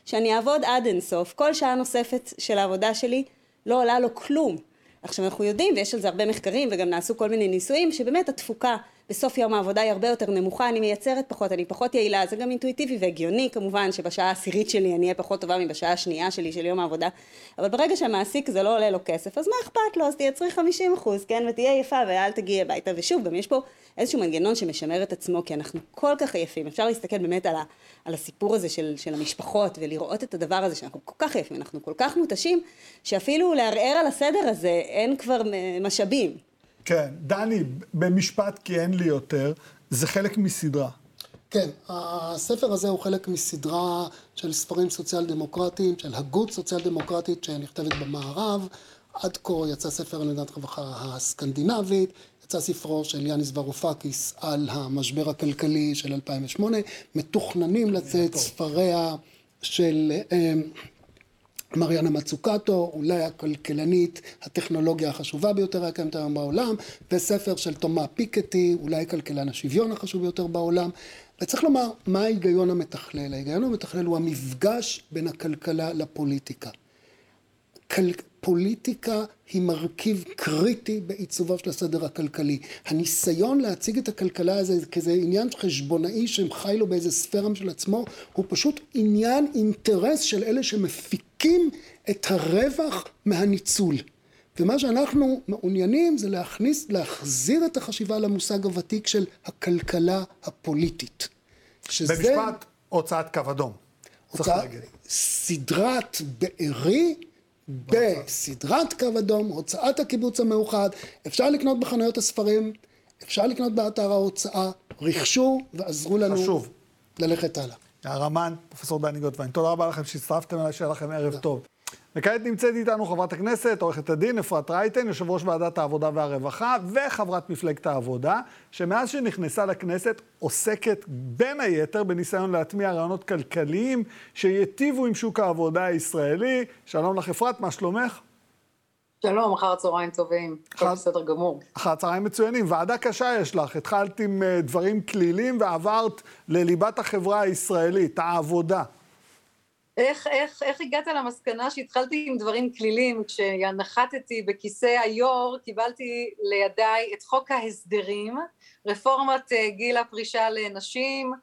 שאני אעבוד עד אינסוף, כל שעה נוספת של העבודה שלי לא עולה לו כלום. עכשיו אנחנו יודעים, ויש על זה הרבה מחקרים וגם נעשו כל מיני ניסויים, שבאמת התפוקה בסוף יום העבודה היא הרבה יותר נמוכה, אני מייצרת פחות, אני פחות יעילה, זה גם אינטואיטיבי והגיוני כמובן שבשעה העשירית שלי אני אהיה פחות טובה מבשעה השנייה שלי של יום העבודה, אבל ברגע שהמעסיק זה לא עולה לו כסף, אז מה אכפת לו? אז תייצרי 50 אחוז, כן, ותהיה יפה ואל תגיעי הביתה, ושוב, גם יש פה איזשהו מנגנון שמשמר את עצמו, כי אנחנו כל כך עייפים, אפשר להסתכל באמת על, ה, על הסיפור הזה של, של המשפחות ולראות את הדבר הזה שאנחנו כל כך עייפים, אנחנו כל כך מותשים, שאפילו לערער על הסדר הזה אין כבר משאבים. כן, דני, במשפט כי אין לי יותר, זה חלק מסדרה. כן, הספר הזה הוא חלק מסדרה של ספרים סוציאל דמוקרטיים, של הגות סוציאל דמוקרטית שנכתבת במערב. עד כה יצא ספר על מדינת רווחה הסקנדינבית, יצא ספרו של יאניס ורופקיס על המשבר הכלכלי של 2008, מתוכננים לצאת ספריה של אה, מריאנה מצוקטו, אולי הכלכלנית הטכנולוגיה החשובה ביותר הקיימת היום בעולם, וספר של תומה פיקטי, אולי כלכלן השוויון החשוב ביותר בעולם. וצריך לומר, מה ההיגיון המתכלל? ההיגיון המתכלל הוא המפגש בין הכלכלה לפוליטיקה. כל... פוליטיקה היא מרכיב קריטי בעיצובו של הסדר הכלכלי. הניסיון להציג את הכלכלה הזה כאיזה עניין חשבונאי שחי לו באיזה ספירה של עצמו, הוא פשוט עניין אינטרס של אלה שמפיקים את הרווח מהניצול. ומה שאנחנו מעוניינים זה להכניס, להחזיר את החשיבה למושג הוותיק של הכלכלה הפוליטית. שזה... במשפט הוצאת קו אדום. הוצאת סדרת בארי בסדרת קו אדום, הוצאת הקיבוץ המאוחד, אפשר לקנות בחנויות הספרים, אפשר לקנות באתר ההוצאה, רכשו ועזרו לנו חשוב. ללכת הלאה. הרמן, פרופסור דני גוטווין, תודה רבה לכם שהצטרפתם אליי, שיהיה לכם ערב טוב. וכעת נמצאת איתנו חברת הכנסת, עורכת הדין אפרת רייטן, יושב ראש ועדת העבודה והרווחה וחברת מפלגת העבודה, שמאז שנכנסה לכנסת עוסקת בין היתר בניסיון להטמיע רעיונות כלכליים שיטיבו עם שוק העבודה הישראלי. שלום לך אפרת, מה שלומך? שלום, אחר הצהריים טובים, הכל בסדר גמור. אחר הצהריים מצוינים. ועדה קשה יש לך, התחלת עם אה, דברים כלילים ועברת לליבת החברה הישראלית, העבודה. איך, איך, איך הגעת למסקנה שהתחלתי עם דברים כלילים, כשנחתתי בכיסא היו"ר קיבלתי לידיי את חוק ההסדרים, רפורמת אה, גיל הפרישה לנשים,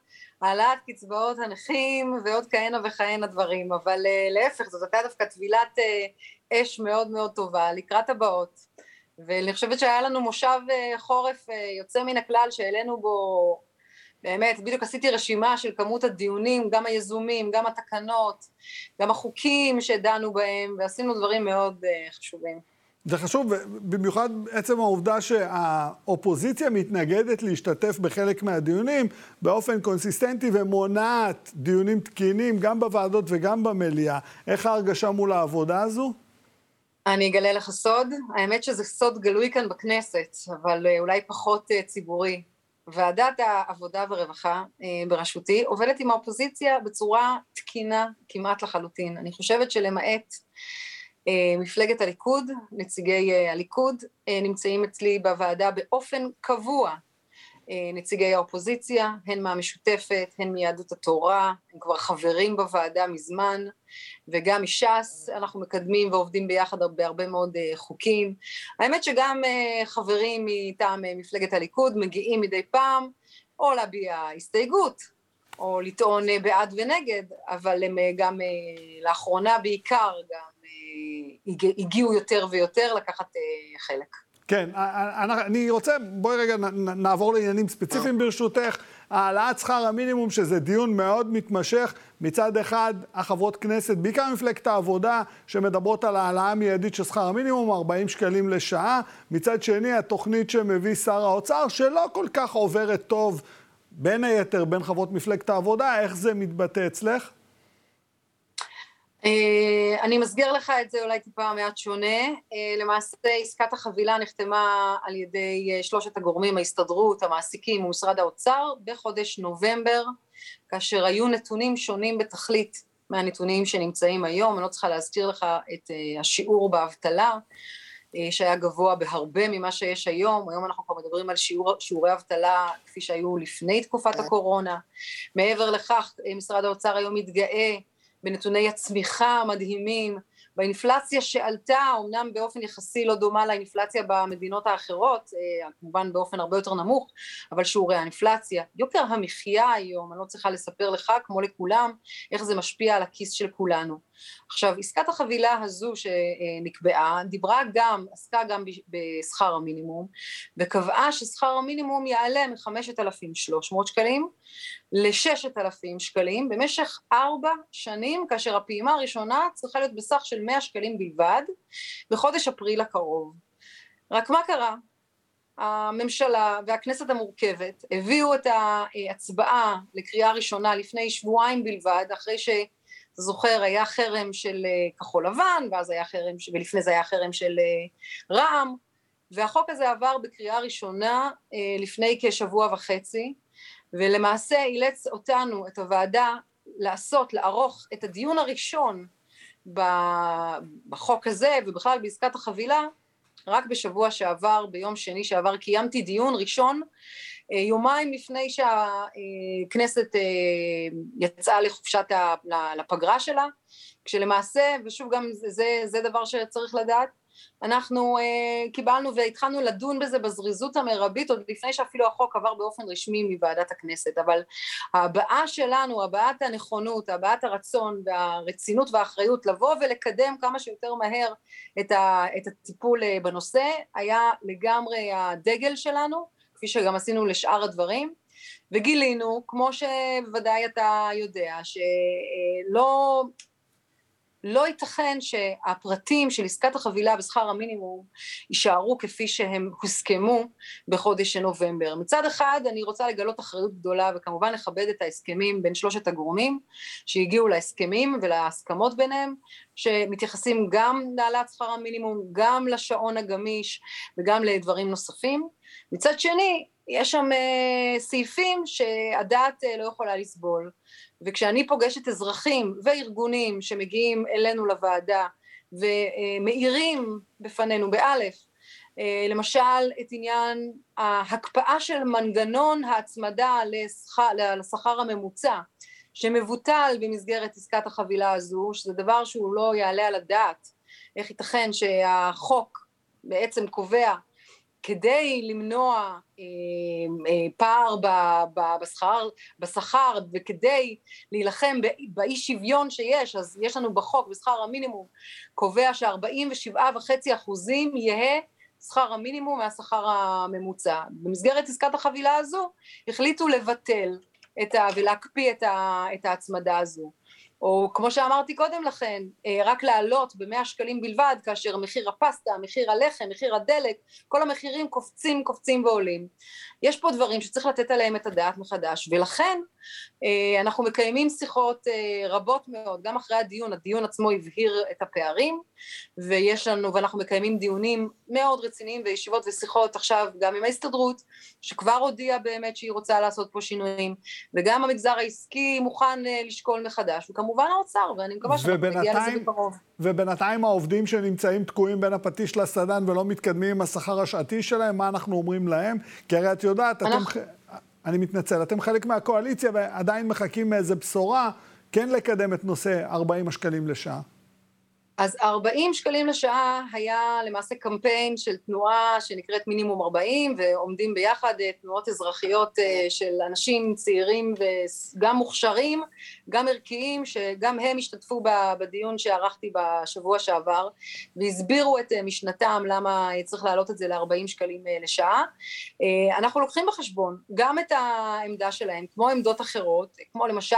העלאת קצבאות הנכים ועוד כהנה וכהנה דברים, אבל uh, להפך זאת הייתה דווקא טבילת uh, אש מאוד מאוד טובה לקראת הבאות, ואני חושבת שהיה לנו מושב חורף יוצא מן הכלל שהעלינו בו באמת, בדיוק עשיתי רשימה של כמות הדיונים, גם היזומים, גם התקנות, גם החוקים שדנו בהם, ועשינו דברים מאוד uh, חשובים. זה חשוב, במיוחד עצם העובדה שהאופוזיציה מתנגדת להשתתף בחלק מהדיונים באופן קונסיסטנטי ומונעת דיונים תקינים גם בוועדות וגם במליאה. איך ההרגשה מול העבודה הזו? אני אגלה לך סוד, האמת שזה סוד גלוי כאן בכנסת, אבל אה, אולי פחות uh, ציבורי. ועדת העבודה והרווחה אה, בראשותי עובדת עם האופוזיציה בצורה תקינה כמעט לחלוטין. אני חושבת שלמעט אה, מפלגת הליכוד, נציגי אה, הליכוד נמצאים אצלי בוועדה באופן קבוע נציגי האופוזיציה, הן מהמשותפת, הן מיהדות התורה, הם כבר חברים בוועדה מזמן, וגם מש"ס אנחנו מקדמים ועובדים ביחד בהרבה מאוד אה, חוקים. האמת שגם אה, חברים מטעם מפלגת הליכוד מגיעים מדי פעם, או להביע הסתייגות, או לטעון בעד ונגד, אבל הם גם לאחרונה בעיקר גם הגיעו יותר ויותר לקחת חלק. כן, אני רוצה, בואי רגע נעבור לעניינים ספציפיים ברשותך. העלאת שכר המינימום, שזה דיון מאוד מתמשך. מצד אחד, החברות כנסת, בעיקר מפלגת העבודה, שמדברות על העלאה מיידית של שכר המינימום, 40 שקלים לשעה. מצד שני, התוכנית שמביא שר האוצר, שלא כל כך עוברת טוב, בין היתר, בין חברות מפלגת העבודה. איך זה מתבטא אצלך? אה, אני מסגר לך את זה אולי טיפה מעט שונה. אה, למעשה עסקת החבילה נחתמה על ידי אה, שלושת הגורמים, ההסתדרות, המעסיקים ומשרד האוצר, בחודש נובמבר, כאשר היו נתונים שונים בתכלית מהנתונים שנמצאים היום. אני לא צריכה להזכיר לך את השיעור באבטלה. שהיה גבוה בהרבה ממה שיש היום, היום אנחנו כבר מדברים על שיעור, שיעורי אבטלה כפי שהיו לפני תקופת הקורונה. מעבר לכך, משרד האוצר היום מתגאה בנתוני הצמיחה המדהימים, באינפלציה שעלתה, אמנם באופן יחסי לא דומה לאינפלציה במדינות האחרות, אה, כמובן באופן הרבה יותר נמוך, אבל שיעורי האינפלציה, יוקר המחיה היום, אני לא צריכה לספר לך כמו לכולם, איך זה משפיע על הכיס של כולנו. עכשיו, עסקת החבילה הזו שנקבעה, דיברה גם, עסקה גם בשכר המינימום, וקבעה ששכר המינימום יעלה מ-5,300 שקלים ל-6,000 שקלים במשך ארבע שנים, כאשר הפעימה הראשונה צריכה להיות בסך של 100 שקלים בלבד, בחודש אפריל הקרוב. רק מה קרה? הממשלה והכנסת המורכבת הביאו את ההצבעה לקריאה ראשונה לפני שבועיים בלבד, אחרי ש... אתה זוכר, היה חרם של אה, כחול לבן, ואז היה חרם, ולפני זה היה חרם של אה, רע"מ, והחוק הזה עבר בקריאה ראשונה אה, לפני כשבוע וחצי, ולמעשה אילץ אותנו, את הוועדה, לעשות, לערוך את הדיון הראשון בחוק הזה ובכלל בעסקת החבילה רק בשבוע שעבר, ביום שני שעבר, קיימתי דיון ראשון יומיים לפני שהכנסת אה, יצאה לחופשת לפגרה שלה, כשלמעשה, ושוב גם זה, זה דבר שצריך לדעת, אנחנו uh, קיבלנו והתחלנו לדון בזה בזריזות המרבית עוד לפני שאפילו החוק עבר באופן רשמי מוועדת הכנסת, אבל הבעה שלנו, הבעת הנכונות, הבעת הרצון והרצינות והאחריות לבוא ולקדם כמה שיותר מהר את, הטיפול בנושא היה לגמרי הדגל שלנו, כפי שגם עשינו לשאר הדברים. וגילינו, כמו שבוודאי אתה יודע, שלא לא ייתכן שהפרטים של עסקת החבילה בשכר המינימום יישארו כפי שהם הוסכמו בחודש נובמבר. מצד אחד אני רוצה לגלות אחריות גדולה וכמובן לכבד את ההסכמים בין שלושת הגורמים שהגיעו להסכמים ולהסכמות ביניהם שמתייחסים גם להעלאת שכר המינימום, גם לשעון הגמיש וגם לדברים נוספים. מצד שני יש שם uh, סעיפים שהדעת uh, לא יכולה לסבול. וכשאני פוגשת אזרחים וארגונים שמגיעים אלינו לוועדה ומאירים בפנינו באלף אה, למשל את עניין ההקפאה של מנגנון ההצמדה לשכר, לשכר הממוצע שמבוטל במסגרת עסקת החבילה הזו, שזה דבר שהוא לא יעלה על הדעת, איך ייתכן שהחוק בעצם קובע כדי למנוע אה, אה, פער בשכר, בשכר וכדי להילחם באי שוויון שיש, אז יש לנו בחוק בשכר המינימום קובע ש-47.5 אחוזים יהא שכר המינימום מהשכר הממוצע. במסגרת עסקת החבילה הזו החליטו לבטל את ה, ולהקפיא את, ה, את ההצמדה הזו. או כמו שאמרתי קודם לכן, אה, רק לעלות במאה שקלים בלבד, כאשר מחיר הפסטה, מחיר הלחם, מחיר הדלק, כל המחירים קופצים, קופצים ועולים. יש פה דברים שצריך לתת עליהם את הדעת מחדש, ולכן אנחנו מקיימים שיחות אה, רבות מאוד, גם אחרי הדיון, הדיון עצמו הבהיר את הפערים, ויש לנו, ואנחנו מקיימים דיונים מאוד רציניים וישיבות ושיחות עכשיו גם עם ההסתדרות, שכבר הודיעה באמת שהיא רוצה לעשות פה שינויים, וגם המגזר העסקי מוכן לשקול מחדש, וכמובן האוצר, ואני מקווה שאנחנו נגיע לזה בקרוב. ובינתיים העובדים שנמצאים תקועים בין הפטיש לסדן ולא מתקדמים עם השכר השעתי שלהם, מה אנחנו אומרים להם? כי הרי את יודעת, אנחנו... אתם... אני מתנצל, אתם חלק מהקואליציה ועדיין מחכים מאיזה בשורה כן לקדם את נושא 40 השקלים לשעה. אז 40 שקלים לשעה היה למעשה קמפיין של תנועה שנקראת מינימום 40 ועומדים ביחד אה, תנועות אזרחיות אה, של אנשים צעירים וגם מוכשרים, גם ערכיים, שגם הם השתתפו בדיון שערכתי בשבוע שעבר והסבירו את אה, משנתם למה צריך להעלות את זה ל-40 שקלים לשעה. אנחנו לוקחים בחשבון גם את העמדה שלהם, כמו עמדות אחרות, כמו למשל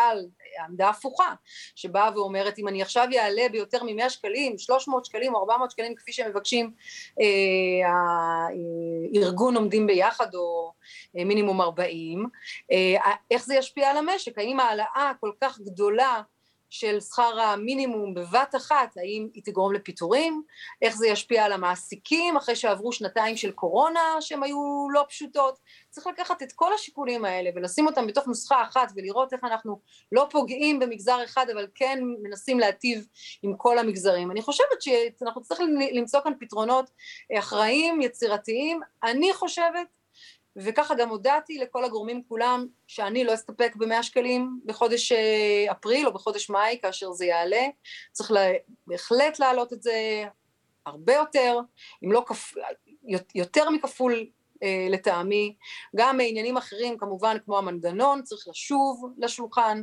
עמדה הפוכה, שבאה ואומרת אם אני עכשיו אעלה ביותר מ-100 שקלים, 300 שקלים או 400 שקלים כפי שמבקשים אה, הארגון עומדים ביחד או אה, מינימום 40, אה, איך זה ישפיע על המשק? האם העלאה כל כך גדולה של שכר המינימום בבת אחת, האם היא תגרום לפיטורים, איך זה ישפיע על המעסיקים אחרי שעברו שנתיים של קורונה שהן היו לא פשוטות, צריך לקחת את כל השיקולים האלה ולשים אותם בתוך נוסחה אחת ולראות איך אנחנו לא פוגעים במגזר אחד אבל כן מנסים להטיב עם כל המגזרים. אני חושבת שאנחנו צריכים למצוא כאן פתרונות אחראיים, יצירתיים, אני חושבת וככה גם הודעתי לכל הגורמים כולם שאני לא אסתפק במאה שקלים בחודש אה, אפריל או בחודש מאי כאשר זה יעלה, צריך לה, בהחלט להעלות את זה הרבה יותר, אם לא כפ... יותר מכפול לטעמי, גם עניינים אחרים כמובן כמו המנגנון צריך לשוב לשולחן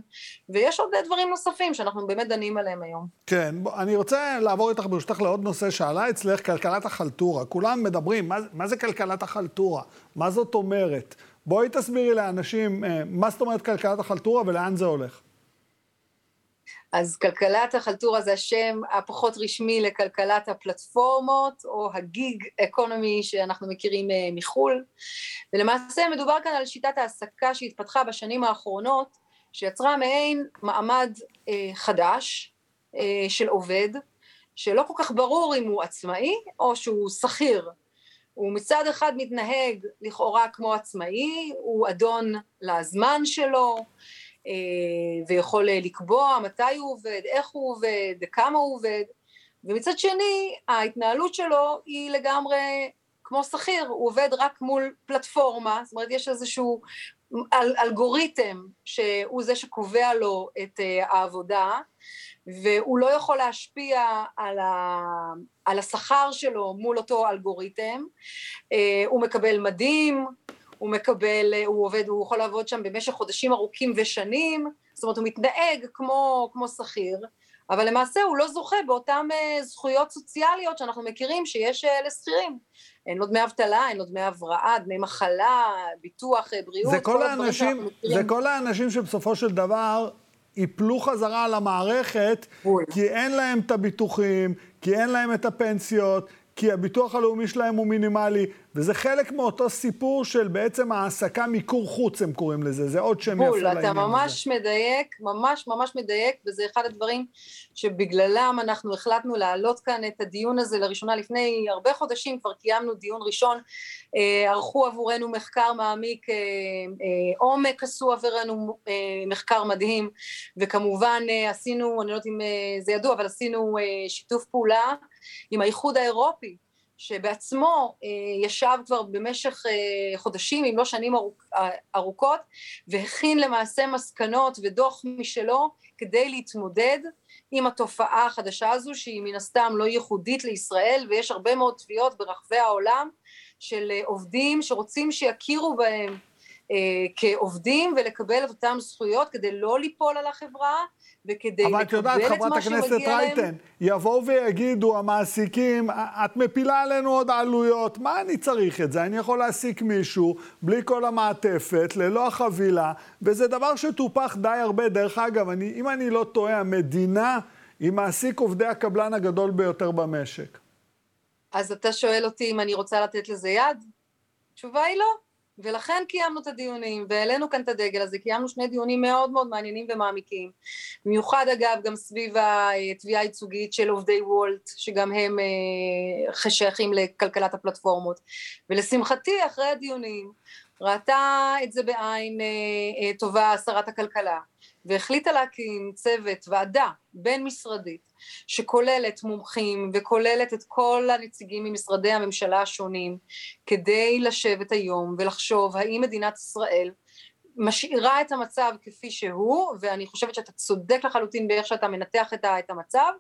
ויש עוד דברים נוספים שאנחנו באמת דנים עליהם היום. כן, בוא, אני רוצה לעבור איתך ברשותך לעוד נושא שעלה אצלך, כלכלת החלטורה. כולם מדברים, מה, מה זה כלכלת החלטורה? מה זאת אומרת? בואי תסבירי לאנשים אה, מה זאת אומרת כלכלת החלטורה ולאן זה הולך. אז כלכלת החלטורה זה השם הפחות רשמי לכלכלת הפלטפורמות או הגיג אקונומי שאנחנו מכירים אה, מחו"ל. ולמעשה מדובר כאן על שיטת העסקה שהתפתחה בשנים האחרונות שיצרה מעין מעמד אה, חדש אה, של עובד שלא כל כך ברור אם הוא עצמאי או שהוא שכיר. הוא מצד אחד מתנהג לכאורה כמו עצמאי, הוא אדון לזמן שלו, ויכול לקבוע מתי הוא עובד, איך הוא עובד, כמה הוא עובד, ומצד שני ההתנהלות שלו היא לגמרי כמו שכיר, הוא עובד רק מול פלטפורמה, זאת אומרת יש איזשהו אל, אלגוריתם שהוא זה שקובע לו את uh, העבודה והוא לא יכול להשפיע על, ה, על השכר שלו מול אותו אלגוריתם, uh, הוא מקבל מדים, הוא מקבל, הוא עובד, הוא יכול לעבוד שם במשך חודשים ארוכים ושנים, זאת אומרת הוא מתנהג כמו, כמו שכיר, אבל למעשה הוא לא זוכה באותן uh, זכויות סוציאליות שאנחנו מכירים שיש uh, לשכירים. אין לו דמי אבטלה, אין לו דמי הבראה, דמי מחלה, ביטוח, בריאות, זה כל, כל האנשים, זה כל האנשים שבסופו של דבר ייפלו חזרה על המערכת, בול. כי אין להם את הביטוחים, כי אין להם את הפנסיות, כי הביטוח הלאומי שלהם הוא מינימלי, וזה חלק מאותו סיפור של בעצם העסקה מיקור חוץ, הם קוראים לזה, זה עוד שם יפה לעניין הזה. בול, אתה ממש הזה. מדייק, ממש ממש מדייק, וזה אחד הדברים שבגללם אנחנו החלטנו להעלות כאן את הדיון הזה לראשונה לפני הרבה חודשים, כבר קיימנו דיון ראשון, אה, ערכו עבורנו מחקר מעמיק, אה, אה, עומק עשו עבורנו אה, מחקר מדהים, וכמובן אה, עשינו, אני לא יודעת אם אה, זה ידוע, אבל עשינו אה, שיתוף פעולה עם האיחוד האירופי, שבעצמו אה, ישב כבר במשך אה, חודשים, אם לא שנים ארוכ, אה, ארוכות, והכין למעשה מסקנות ודוח משלו כדי להתמודד עם התופעה החדשה הזו, שהיא מן הסתם לא ייחודית לישראל, ויש הרבה מאוד תביעות ברחבי העולם של עובדים שרוצים שיכירו בהם כעובדים ולקבל את אותן זכויות כדי לא ליפול על החברה וכדי לקבל את מה שמגיע להם. אבל את יודעת, חברת הכנסת רייטן, יבואו ויגידו המעסיקים, את מפילה עלינו עוד עלויות, מה אני צריך את זה? אני יכול להעסיק מישהו בלי כל המעטפת, ללא החבילה, וזה דבר שטופח די הרבה. דרך אגב, אני, אם אני לא טועה, המדינה היא מעסיק עובדי הקבלן הגדול ביותר במשק. אז אתה שואל אותי אם אני רוצה לתת לזה יד? התשובה היא לא. ולכן קיימנו את הדיונים והעלינו כאן את הדגל הזה, קיימנו שני דיונים מאוד מאוד מעניינים ומעמיקים, במיוחד אגב גם סביב התביעה הייצוגית של עובדי וולט, שגם הם אה, שייכים לכלכלת הפלטפורמות, ולשמחתי אחרי הדיונים ראתה את זה בעין אה, אה, טובה שרת הכלכלה, והחליטה להקים צוות, ועדה בין-משרדית, שכוללת מומחים וכוללת את כל הנציגים ממשרדי הממשלה השונים, כדי לשבת היום ולחשוב האם מדינת ישראל משאירה את המצב כפי שהוא, ואני חושבת שאתה צודק לחלוטין באיך שאתה מנתח את המצב,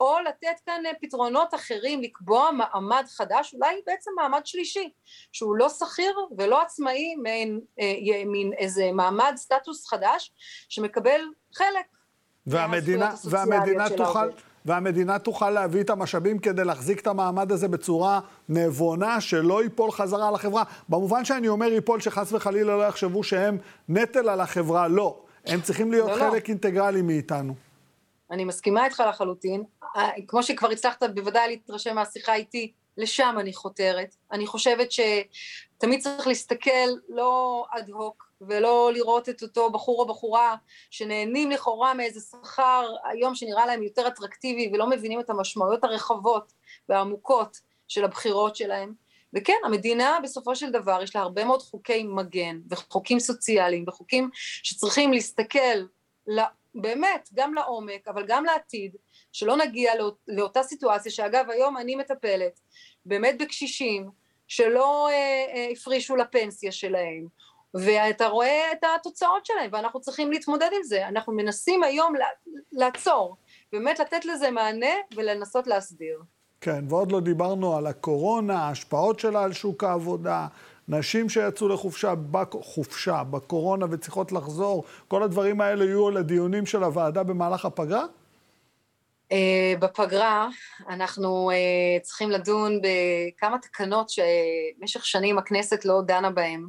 או לתת כאן פתרונות אחרים, לקבוע מעמד חדש, אולי בעצם מעמד שלישי, שהוא לא שכיר ולא עצמאי, מין, אה, מין איזה מעמד סטטוס חדש, שמקבל חלק והמדינה, והמדינה תוכל, והמדינה תוכל להביא את המשאבים כדי להחזיק את המעמד הזה בצורה נבונה, שלא ייפול חזרה על החברה. במובן שאני אומר ייפול, שחס וחלילה לא יחשבו שהם נטל על החברה, לא. הם צריכים להיות לא, לא. חלק לא. אינטגרלי מאיתנו. אני מסכימה איתך לחלוטין. אה, כמו שכבר הצלחת בוודאי להתרשם מהשיחה איתי, לשם אני חותרת. אני חושבת שתמיד צריך להסתכל לא אד הוק ולא לראות את אותו בחור או בחורה שנהנים לכאורה מאיזה שכר היום שנראה להם יותר אטרקטיבי ולא מבינים את המשמעויות הרחבות והעמוקות של הבחירות שלהם. וכן, המדינה בסופו של דבר יש לה הרבה מאוד חוקי מגן וחוקים סוציאליים וחוקים שצריכים להסתכל באמת גם לעומק אבל גם לעתיד שלא נגיע לאות, לאותה סיטואציה שאגב היום אני מטפלת באמת בקשישים שלא אה, אה, הפרישו לפנסיה שלהם ואתה רואה את התוצאות שלהם ואנחנו צריכים להתמודד עם זה. אנחנו מנסים היום לעצור באמת לתת לזה מענה ולנסות להסדיר כן, ועוד לא דיברנו על הקורונה, ההשפעות שלה על שוק העבודה, נשים שיצאו לחופשה בחופשה, בקורונה וצריכות לחזור, כל הדברים האלה יהיו לדיונים של הוועדה במהלך הפגרה? אה, בפגרה אנחנו אה, צריכים לדון בכמה תקנות שבמשך שנים הכנסת לא דנה בהן, אה,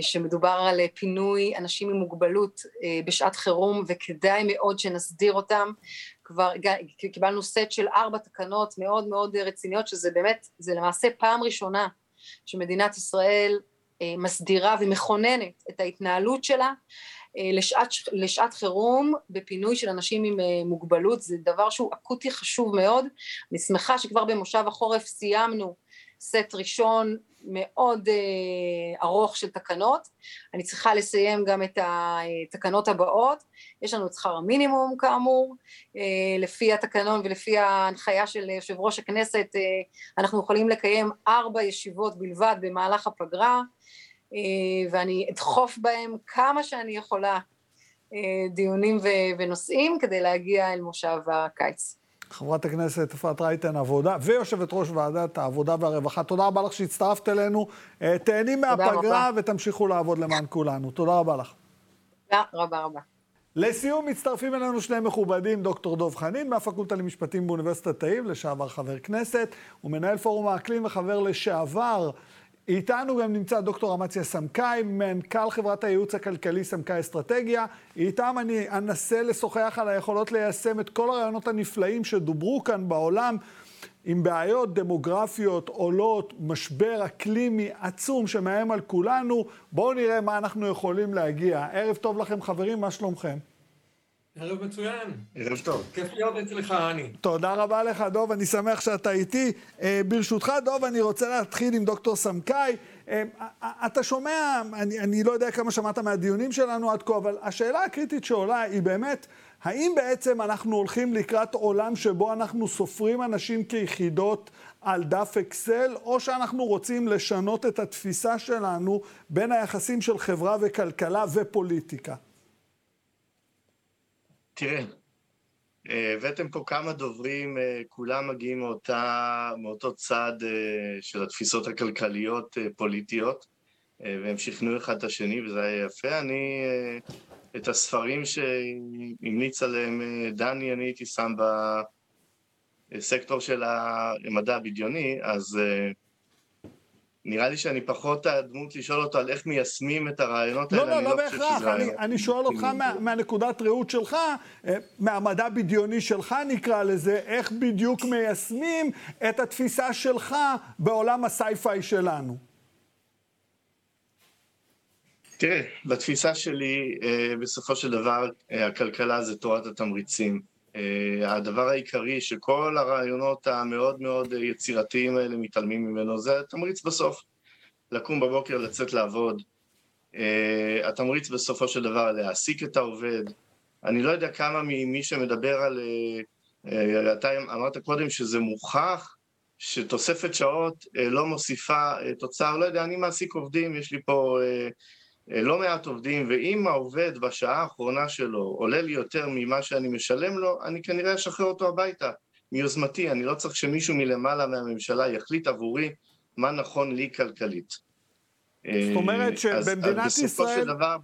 שמדובר על פינוי אנשים עם מוגבלות בשעת חירום וכדאי מאוד שנסדיר אותם. כבר קיבלנו סט של ארבע תקנות מאוד מאוד רציניות שזה באמת, זה למעשה פעם ראשונה שמדינת ישראל מסדירה ומכוננת את ההתנהלות שלה אה, לשעת, לשעת חירום בפינוי של אנשים עם אה, מוגבלות, זה דבר שהוא אקוטי חשוב מאוד. אני שמחה שכבר במושב החורף סיימנו סט ראשון מאוד אה, ארוך של תקנות. אני צריכה לסיים גם את התקנות הבאות. יש לנו את שכר המינימום כאמור, אה, לפי התקנון ולפי ההנחיה של יושב ראש הכנסת אה, אנחנו יכולים לקיים ארבע ישיבות בלבד במהלך הפגרה. אה, ואני אדחוף בהם כמה שאני יכולה אה, דיונים ונושאים כדי להגיע אל מושב הקיץ. חברת הכנסת אפרת רייטן עבודה, ויושבת ראש ועדת העבודה והרווחה, תודה רבה לך שהצטרפת אלינו. אה, תהני מהפגרה ותמשיכו לעבוד למען כולנו. תודה רבה לך. תודה רבה רבה. לסיום מצטרפים אלינו שני מכובדים, דוקטור דב חנין מהפקולטה למשפטים באוניברסיטת תל אביב, לשעבר חבר כנסת, ומנהל פורום האקלים וחבר לשעבר איתנו גם נמצא דוקטור אמציה סמכאי, מנכ"ל חברת הייעוץ הכלכלי סמכאי אסטרטגיה. איתם אני אנסה לשוחח על היכולות ליישם את כל הרעיונות הנפלאים שדוברו כאן בעולם, עם בעיות דמוגרפיות עולות, משבר אקלימי עצום שמאיים על כולנו. בואו נראה מה אנחנו יכולים להגיע. ערב טוב לכם חברים, מה שלומכם? ערב מצוין. ערב טוב. כיף להיות אצלך, אני. תודה רבה לך, דוב, אני שמח שאתה איתי. אה, ברשותך, דוב, אני רוצה להתחיל עם דוקטור סמכאי. אה, אתה שומע, אני, אני לא יודע כמה שמעת מהדיונים שלנו עד כה, אבל השאלה הקריטית שעולה היא באמת, האם בעצם אנחנו הולכים לקראת עולם שבו אנחנו סופרים אנשים כיחידות על דף אקסל, או שאנחנו רוצים לשנות את התפיסה שלנו בין היחסים של חברה וכלכלה ופוליטיקה? תראה, אה, הבאתם פה כמה דוברים, אה, כולם מגיעים מאותה, מאותו צד אה, של התפיסות הכלכליות פוליטיות, והם שכנעו אחד את השני, וזה היה יפה. אני, את הספרים שהמליץ עליהם דני, אני הייתי שם בסקטור של המדע הבדיוני, אז נראה לי שאני פחות הדמות לשאול אותו על איך מיישמים את הרעיונות לא, האלה. לא, לא, לא בהכרח. אני, אני שואל אותך מה, מהנקודת ראות שלך, אה, מהמדע בדיוני שלך נקרא לזה, איך בדיוק מיישמים את התפיסה שלך בעולם הסייפיי שלנו. תראה, בתפיסה שלי, אה, בסופו של דבר, אה, הכלכלה זה תורת התמריצים. אה, הדבר העיקרי שכל הרעיונות המאוד מאוד יצירתיים האלה מתעלמים ממנו, זה התמריץ בסוף. לקום בבוקר, לצאת לעבוד. התמריץ בסופו של דבר להעסיק את העובד. אני לא יודע כמה ממי שמדבר על... אתה אמרת קודם שזה מוכח, שתוספת שעות לא מוסיפה תוצר. לא יודע, אני מעסיק עובדים, יש לי פה אה, לא מעט עובדים, ואם העובד בשעה האחרונה שלו עולה לי יותר ממה שאני משלם לו, אני כנראה אשחרר אותו הביתה, מיוזמתי, אני לא צריך שמישהו מלמעלה מהממשלה יחליט עבורי מה נכון לי כלכלית. זאת אומרת אה, שבמדינת אז, אז ישראל... דבר...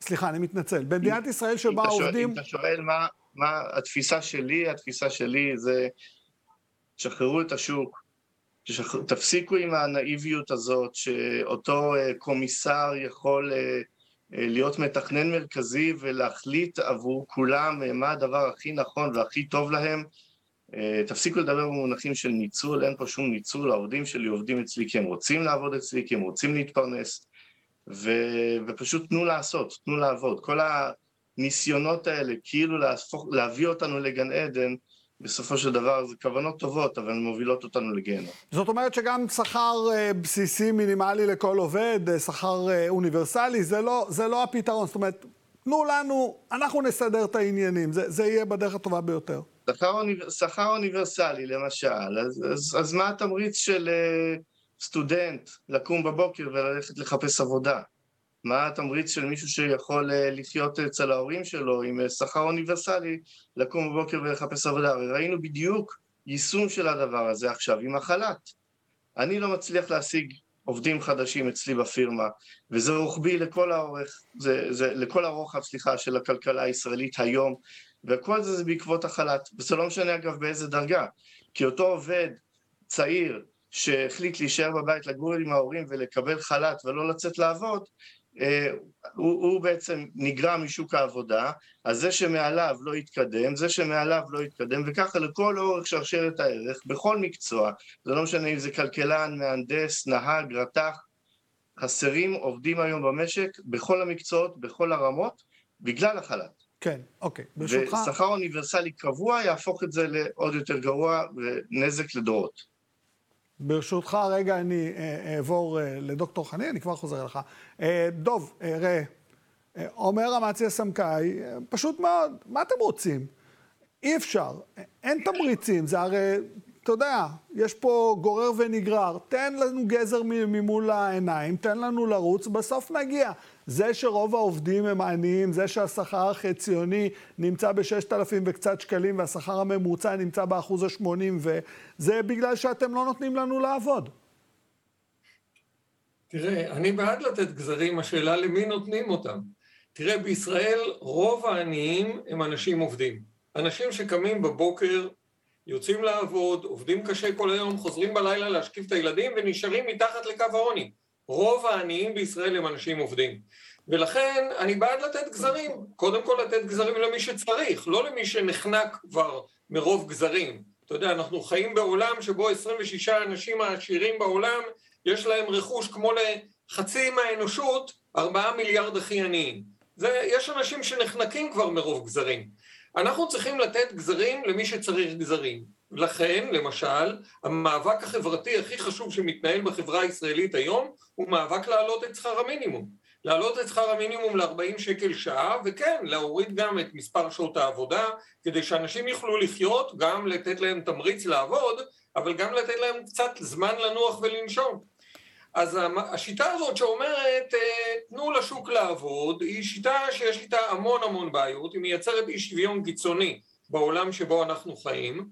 סליחה, אני מתנצל. במדינת ישראל שבה עובדים... אם אתה שואל מה, מה התפיסה שלי, התפיסה שלי זה, שחררו את השוק, תפסיקו עם הנאיביות הזאת שאותו אה, קומיסר יכול אה, אה, להיות מתכנן מרכזי ולהחליט עבור כולם מה הדבר הכי נכון והכי טוב להם. תפסיקו לדבר במונחים של ניצול, אין פה שום ניצול, העובדים שלי עובדים אצלי כי הם רוצים לעבוד אצלי, כי הם רוצים להתפרנס, ו... ופשוט תנו לעשות, תנו לעבוד. כל הניסיונות האלה כאילו להפוך, להביא אותנו לגן עדן, בסופו של דבר זה כוונות טובות, אבל מובילות אותנו לגיהנום. זאת אומרת שגם שכר אה, בסיסי מינימלי לכל עובד, אה, שכר אה, אוניברסלי, זה לא, זה לא הפתרון. זאת אומרת, תנו לנו, אנחנו נסדר את העניינים, זה, זה יהיה בדרך הטובה ביותר. שכר, אוניב... שכר אוניברסלי, למשל, אז, אז, אז מה התמריץ של סטודנט לקום בבוקר וללכת לחפש עבודה? מה התמריץ של מישהו שיכול אה, לחיות אצל ההורים שלו עם אה, שכר אוניברסלי, לקום בבוקר ולחפש עבודה? וראינו בדיוק יישום של הדבר הזה עכשיו עם החל"ת. אני לא מצליח להשיג עובדים חדשים אצלי בפירמה, וזה רוחבי לכל האורך, זה, זה לכל הרוחב, סליחה, של הכלכלה הישראלית היום, וכל זה זה בעקבות החל"ת, וזה לא משנה אגב באיזה דרגה, כי אותו עובד צעיר שהחליט להישאר בבית לגור עם ההורים ולקבל חל"ת ולא לצאת לעבוד, הוא, הוא בעצם נגרע משוק העבודה, אז זה שמעליו לא יתקדם, זה שמעליו לא יתקדם, וככה לכל אורך שרשרת הערך, בכל מקצוע, זה לא משנה אם זה כלכלן, מהנדס, נהג, רתח, חסרים עובדים היום במשק, בכל המקצועות, בכל הרמות, בגלל החל"ת. כן, אוקיי, ברשותך... ושכר אוניברסלי קבוע יהפוך את זה לעוד יותר גרוע ונזק לדורות. ברשותך, רגע, אני אה, אעבור אה, לדוקטור חנין, אני כבר חוזר אליך. אה, דוב, ראה, אומר אמציה סמכאי, פשוט מאוד, מה אתם רוצים? אי אפשר, אין תמריצים, זה הרי, אתה יודע, יש פה גורר ונגרר, תן לנו גזר ממול העיניים, תן לנו לרוץ, בסוף נגיע. זה שרוב העובדים הם עניים, זה שהשכר החציוני נמצא ב-6,000 וקצת שקלים והשכר הממוצע נמצא באחוז ה-80, וזה בגלל שאתם לא נותנים לנו לעבוד. תראה, אני בעד לתת גזרים, השאלה למי נותנים אותם. תראה, בישראל רוב העניים הם אנשים עובדים. אנשים שקמים בבוקר, יוצאים לעבוד, עובדים קשה כל היום, חוזרים בלילה להשקיף את הילדים ונשארים מתחת לקו העוני. רוב העניים בישראל הם אנשים עובדים. ולכן אני בעד לתת גזרים. קודם כל לתת גזרים למי שצריך, לא למי שנחנק כבר מרוב גזרים. אתה יודע, אנחנו חיים בעולם שבו 26 האנשים העשירים בעולם, יש להם רכוש כמו לחצי מהאנושות, 4 מיליארד הכי עניים. זה, יש אנשים שנחנקים כבר מרוב גזרים. אנחנו צריכים לתת גזרים למי שצריך גזרים. לכן, למשל, המאבק החברתי הכי חשוב שמתנהל בחברה הישראלית היום הוא מאבק להעלות את שכר המינימום. להעלות את שכר המינימום ל-40 שקל שעה, וכן, להוריד גם את מספר שעות העבודה, כדי שאנשים יוכלו לחיות, גם לתת להם תמריץ לעבוד, אבל גם לתת להם קצת זמן לנוח ולנשום. אז השיטה הזאת שאומרת, אה, תנו לשוק לעבוד, היא שיטה שיש איתה המון המון בעיות, היא מייצרת אי שוויון קיצוני בעולם שבו אנחנו חיים,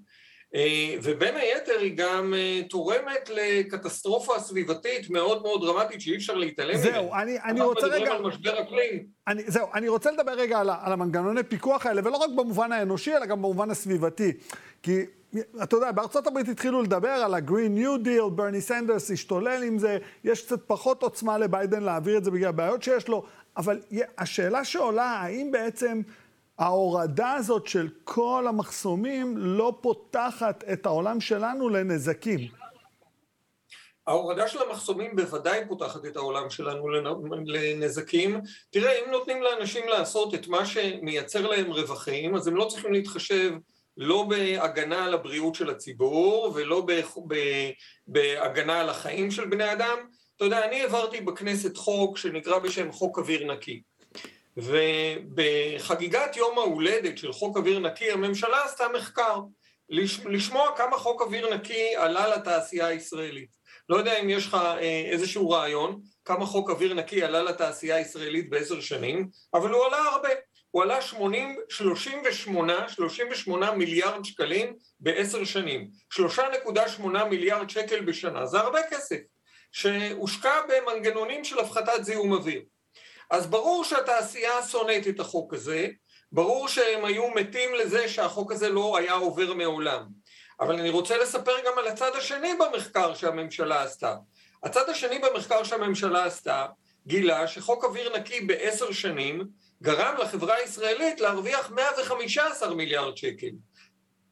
ובין היתר היא גם אה, תורמת לקטסטרופה סביבתית מאוד מאוד דרמטית שאי אפשר להתעלם ממנה. זהו, אני, אני רוצה רגע... אנחנו מדברים על משבר אקלים. אני, זהו, אני רוצה לדבר רגע על, על המנגנוני פיקוח האלה, ולא רק במובן האנושי, אלא גם במובן הסביבתי. כי, אתה יודע, בארצות הברית התחילו לדבר על ה-Green New Deal, ברני סנדרס השתולל עם זה, יש קצת פחות עוצמה לביידן להעביר את זה בגלל הבעיות שיש לו, אבל השאלה שעולה, האם בעצם... ההורדה הזאת של כל המחסומים לא פותחת את העולם שלנו לנזקים. ההורדה של המחסומים בוודאי פותחת את העולם שלנו לנזקים. תראה, אם נותנים לאנשים לעשות את מה שמייצר להם רווחים, אז הם לא צריכים להתחשב לא בהגנה על הבריאות של הציבור ולא בהגנה על החיים של בני אדם. אתה יודע, אני העברתי בכנסת חוק שנקרא בשם חוק אוויר נקי. ובחגיגת יום ההולדת של חוק אוויר נקי, הממשלה עשתה מחקר לשמוע כמה חוק אוויר נקי עלה לתעשייה הישראלית. לא יודע אם יש לך אה, איזשהו רעיון כמה חוק אוויר נקי עלה לתעשייה הישראלית בעשר שנים, אבל הוא עלה הרבה. הוא עלה 80, 38, 38 מיליארד שקלים בעשר שנים. 3.8 מיליארד שקל בשנה. זה הרבה כסף שהושקע במנגנונים של הפחתת זיהום אוויר. אז ברור שהתעשייה שונאת את החוק הזה, ברור שהם היו מתים לזה שהחוק הזה לא היה עובר מעולם. אבל אני רוצה לספר גם על הצד השני במחקר שהממשלה עשתה. הצד השני במחקר שהממשלה עשתה גילה שחוק אוויר נקי בעשר שנים גרם לחברה הישראלית להרוויח 115 מיליארד שקל.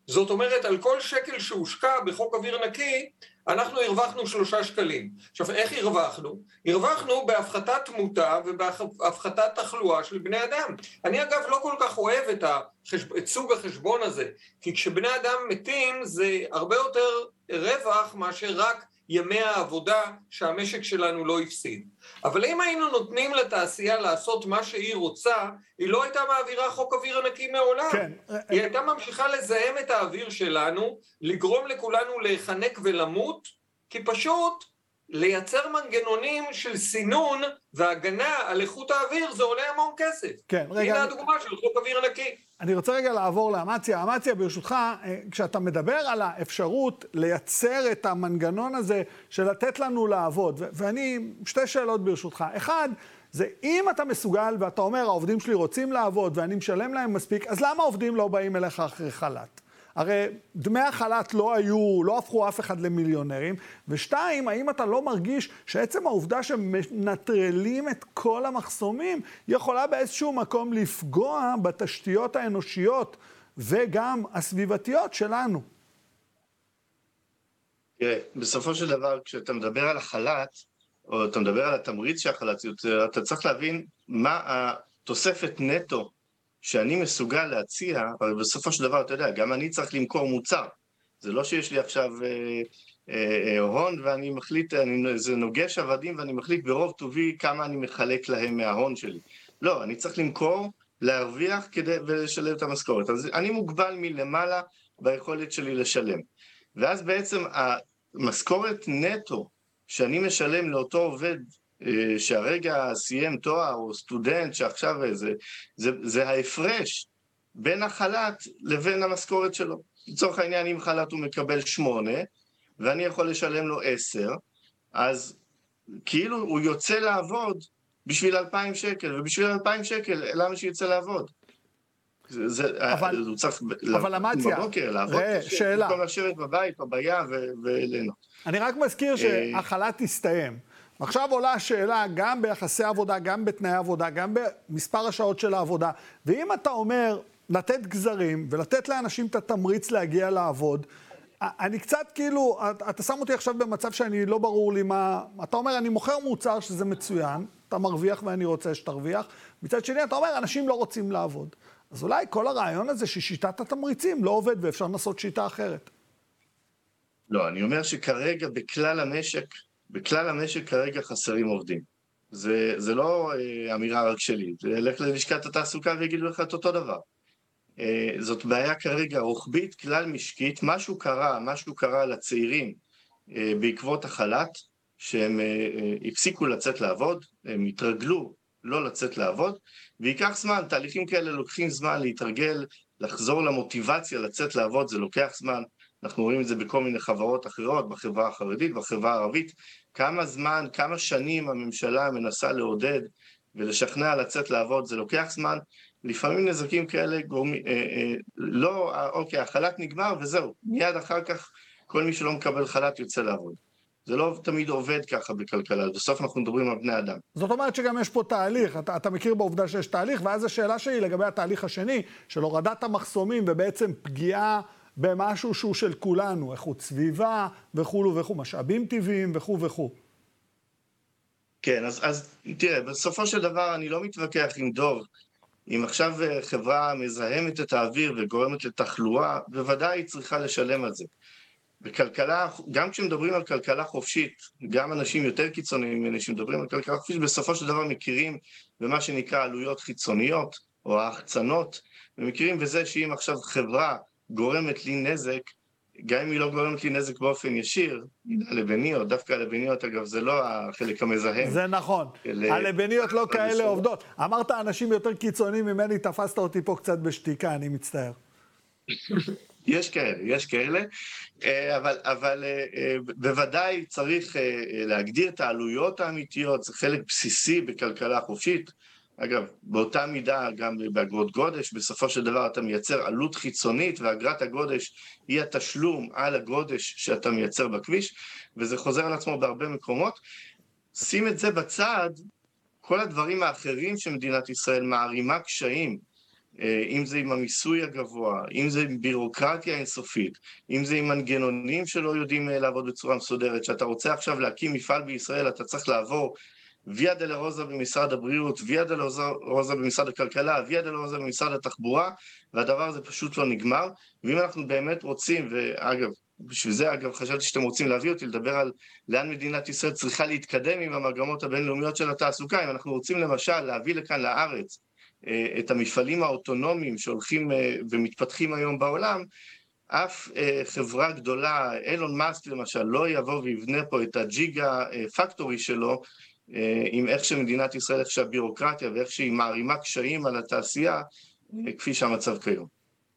זאת אומרת, על כל שקל שהושקע בחוק אוויר נקי, אנחנו הרווחנו שלושה שקלים. עכשיו, איך הרווחנו? הרווחנו בהפחתת תמותה ובהפחתת תחלואה של בני אדם. אני אגב לא כל כך אוהב את, החשב... את סוג החשבון הזה, כי כשבני אדם מתים זה הרבה יותר רווח מאשר רק ימי העבודה שהמשק שלנו לא הפסיד. אבל אם היינו נותנים לתעשייה לעשות מה שהיא רוצה, היא לא הייתה מעבירה חוק אוויר ענקי מעולם. כן. היא הייתה ממשיכה לזהם את האוויר שלנו, לגרום לכולנו להיחנק ולמות, כי פשוט לייצר מנגנונים של סינון והגנה על איכות האוויר זה עולה המון כסף. כן, רגע... הנה הדוגמה של חוק אוויר נקי. אני רוצה רגע לעבור לאמציה. אמציה, ברשותך, אה, כשאתה מדבר על האפשרות לייצר את המנגנון הזה של לתת לנו לעבוד, ואני, שתי שאלות ברשותך. אחד, זה אם אתה מסוגל ואתה אומר, העובדים שלי רוצים לעבוד ואני משלם להם מספיק, אז למה העובדים לא באים אליך אחרי חל"ת? הרי דמי החל"ת לא היו, לא הפכו אף אחד למיליונרים. ושתיים, האם אתה לא מרגיש שעצם העובדה שמנטרלים את כל המחסומים, יכולה באיזשהו מקום לפגוע בתשתיות האנושיות וגם הסביבתיות שלנו? תראה, בסופו של דבר, כשאתה מדבר על החל"ת, או אתה מדבר על התמריץ שהחל"ת יוצר, אתה צריך להבין מה התוספת נטו שאני מסוגל להציע, אבל בסופו של דבר, אתה יודע, גם אני צריך למכור מוצר. זה לא שיש לי עכשיו אה, אה, אה, הון ואני מחליט, אני, זה נוגש עבדים ואני מחליט ברוב טובי כמה אני מחלק להם מההון שלי. לא, אני צריך למכור, להרוויח כדי, ולשלם את המשכורת. אז אני מוגבל מלמעלה ביכולת שלי לשלם. ואז בעצם המשכורת נטו שאני משלם לאותו עובד שהרגע סיים תואר, או סטודנט שעכשיו איזה, זה, זה ההפרש בין החל"ת לבין המשכורת שלו. לצורך העניין, אם חל"ת הוא מקבל שמונה, ואני יכול לשלם לו עשר, אז כאילו הוא יוצא לעבוד בשביל אלפיים שקל, ובשביל אלפיים שקל, למה שיצא לעבוד? זה, אבל, הוא צריך אבל אמציה, בבוקר, לעבוד ראה, שאלה. במקום לשבת בבית או בים וליהנות. אני רק מזכיר אה, שהחל"ת הסתיים. עכשיו עולה השאלה גם ביחסי עבודה, גם בתנאי עבודה, גם במספר השעות של העבודה. ואם אתה אומר לתת גזרים ולתת לאנשים את התמריץ להגיע לעבוד, אני קצת כאילו, אתה שם אותי עכשיו במצב שאני לא ברור לי מה... אתה אומר, אני מוכר מוצר שזה מצוין, אתה מרוויח ואני רוצה שתרוויח. מצד שני, אתה אומר, אנשים לא רוצים לעבוד. אז אולי כל הרעיון הזה ששיטת התמריצים לא עובד ואפשר לנסות שיטה אחרת. לא, אני אומר שכרגע בכלל המשק בכלל המשק כרגע חסרים עובדים. זה, זה לא אה, אמירה רק שלי, זה לך ללשכת התעסוקה ויגידו לך את אותו דבר. אה, זאת בעיה כרגע רוחבית, כלל משקית, משהו קרה, משהו קרה לצעירים אה, בעקבות החל"ת, שהם אה, אה, הפסיקו לצאת לעבוד, הם התרגלו לא לצאת לעבוד, וייקח זמן, תהליכים כאלה לוקחים זמן להתרגל, לחזור למוטיבציה לצאת לעבוד, זה לוקח זמן. אנחנו רואים את זה בכל מיני חברות אחרות, בחברה החרדית, בחברה הערבית, כמה זמן, כמה שנים הממשלה מנסה לעודד ולשכנע לצאת לעבוד, זה לוקח זמן, לפעמים נזקים כאלה גורמים, אה, אה, לא, אה, אוקיי, החל"ת נגמר וזהו, מיד אחר כך כל מי שלא מקבל חל"ת יוצא לעבוד. זה לא תמיד עובד ככה בכלכלה, בסוף אנחנו מדברים על בני אדם. זאת אומרת שגם יש פה תהליך, אתה, אתה מכיר בעובדה שיש תהליך, ואז השאלה שלי לגבי התהליך השני, של הורדת המחסומים ובעצם פגיעה במשהו שהוא של כולנו, איכות סביבה וכולו וכו', משאבים טבעיים וכו' וכו'. כן, אז, אז תראה, בסופו של דבר אני לא מתווכח עם דוב. אם עכשיו אה, חברה מזהמת את האוויר וגורמת לתחלואה, בוודאי היא צריכה לשלם על זה. בכלכלה, גם כשמדברים על כלכלה חופשית, גם אנשים יותר קיצוניים ממני שמדברים על כלכלה חופשית, בסופו של דבר מכירים במה שנקרא עלויות חיצוניות, או ההחצנות, ומכירים בזה שאם עכשיו חברה גורמת לי נזק, גם אם היא לא גורמת לי נזק באופן ישיר, הלבניות, דווקא הלבניות, אגב, זה לא החלק המזהם. זה נכון. הלבניות לא כאלה עובדות. אמרת אנשים יותר קיצוניים ממני, תפסת אותי פה קצת בשתיקה, אני מצטער. יש כאלה, יש כאלה, אה, אבל, אבל אה, אה, בוודאי צריך להגדיר את העלויות האמיתיות, זה חלק בסיסי בכלכלה חופשית. אגב, באותה מידה גם באגרות גודש, בסופו של דבר אתה מייצר עלות חיצונית, ואגרת הגודש היא התשלום על הגודש שאתה מייצר בכביש, וזה חוזר על עצמו בהרבה מקומות. שים את זה בצד, כל הדברים האחרים שמדינת ישראל מערימה קשיים, אה, אם זה עם המיסוי הגבוה, אם זה עם בירוקרטיה אינסופית, אם זה עם מנגנונים שלא יודעים אה, לעבוד בצורה מסודרת, שאתה רוצה עכשיו להקים מפעל בישראל, אתה צריך לעבור ויה דלרוזה במשרד הבריאות, ויה דלרוזה במשרד הכלכלה, ויה דלרוזה במשרד התחבורה, והדבר הזה פשוט לא נגמר. ואם אנחנו באמת רוצים, ואגב, בשביל זה אגב חשבתי שאתם רוצים להביא אותי לדבר על לאן מדינת ישראל צריכה להתקדם עם המגמות הבינלאומיות של התעסוקה, אם אנחנו רוצים למשל להביא לכאן לארץ אה, את המפעלים האוטונומיים שהולכים אה, ומתפתחים היום בעולם, אף אה, חברה גדולה, אילון מאסק למשל, לא יבוא ויבנה פה את הג'יגה פקטורי שלו עם איך שמדינת ישראל, איך שהבירוקרטיה ואיך שהיא מערימה קשיים על התעשייה, כפי שהמצב כיום.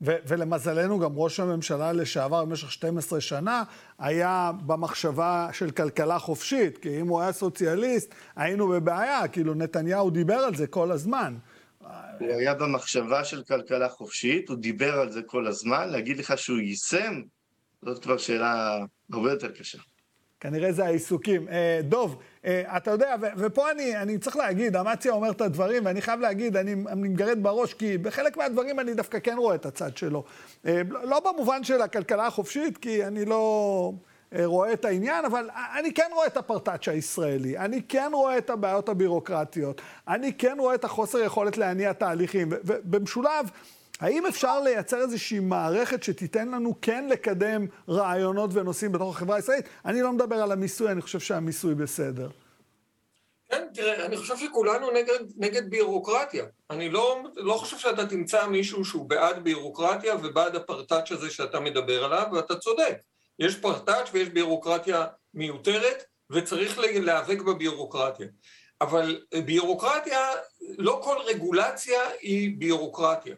ו- ולמזלנו גם ראש הממשלה לשעבר במשך 12 שנה היה במחשבה של כלכלה חופשית, כי אם הוא היה סוציאליסט היינו בבעיה, כאילו נתניהו דיבר על זה כל הזמן. הוא היה במחשבה של כלכלה חופשית, הוא דיבר על זה כל הזמן, להגיד לך שהוא יישם, זאת כבר שאלה הרבה יותר קשה. כנראה זה העיסוקים. אה, דוב, אה, אתה יודע, ופה אני, אני צריך להגיד, אמציה אומר את הדברים, ואני חייב להגיד, אני, אני מגרד בראש, כי בחלק מהדברים אני דווקא כן רואה את הצד שלו. אה, לא במובן של הכלכלה החופשית, כי אני לא... רואה את העניין, אבל אני כן רואה את הפרטאץ' הישראלי, אני כן רואה את הבעיות הבירוקרטיות, אני כן רואה את החוסר יכולת להניע תהליכים, ובמשולב, האם אפשר לייצר איזושהי מערכת שתיתן לנו כן לקדם רעיונות ונושאים בתוך החברה הישראלית? אני לא מדבר על המיסוי, אני חושב שהמיסוי בסדר. כן, תראה, אני חושב שכולנו נגד, נגד בירוקרטיה. אני לא, לא חושב שאתה תמצא מישהו שהוא בעד בירוקרטיה ובעד הפרטאץ' הזה שאתה מדבר עליו, ואתה צודק. יש פרטאץ' ויש בירוקרטיה מיותרת, וצריך להיאבק בבירוקרטיה. אבל בירוקרטיה, לא כל רגולציה היא בירוקרטיה.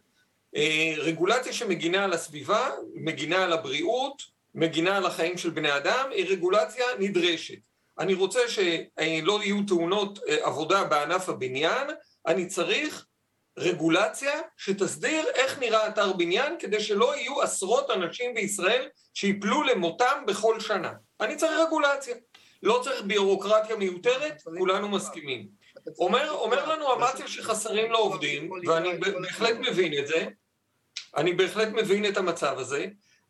אה, רגולציה שמגינה על הסביבה, מגינה על הבריאות, מגינה על החיים של בני אדם, היא רגולציה נדרשת. אני רוצה שלא יהיו תאונות אה, עבודה בענף הבניין, אני צריך רגולציה שתסדיר איך נראה אתר בניין כדי שלא יהיו עשרות אנשים בישראל שיפלו למותם בכל שנה. אני צריך רגולציה. לא צריך ביורוקרטיה מיותרת, כולנו מסכימים. אומר, אומר לנו אמציה שחסרים לו עובדים, ואני בהחלט מבין את זה, אני בהחלט מבין את המצב הזה,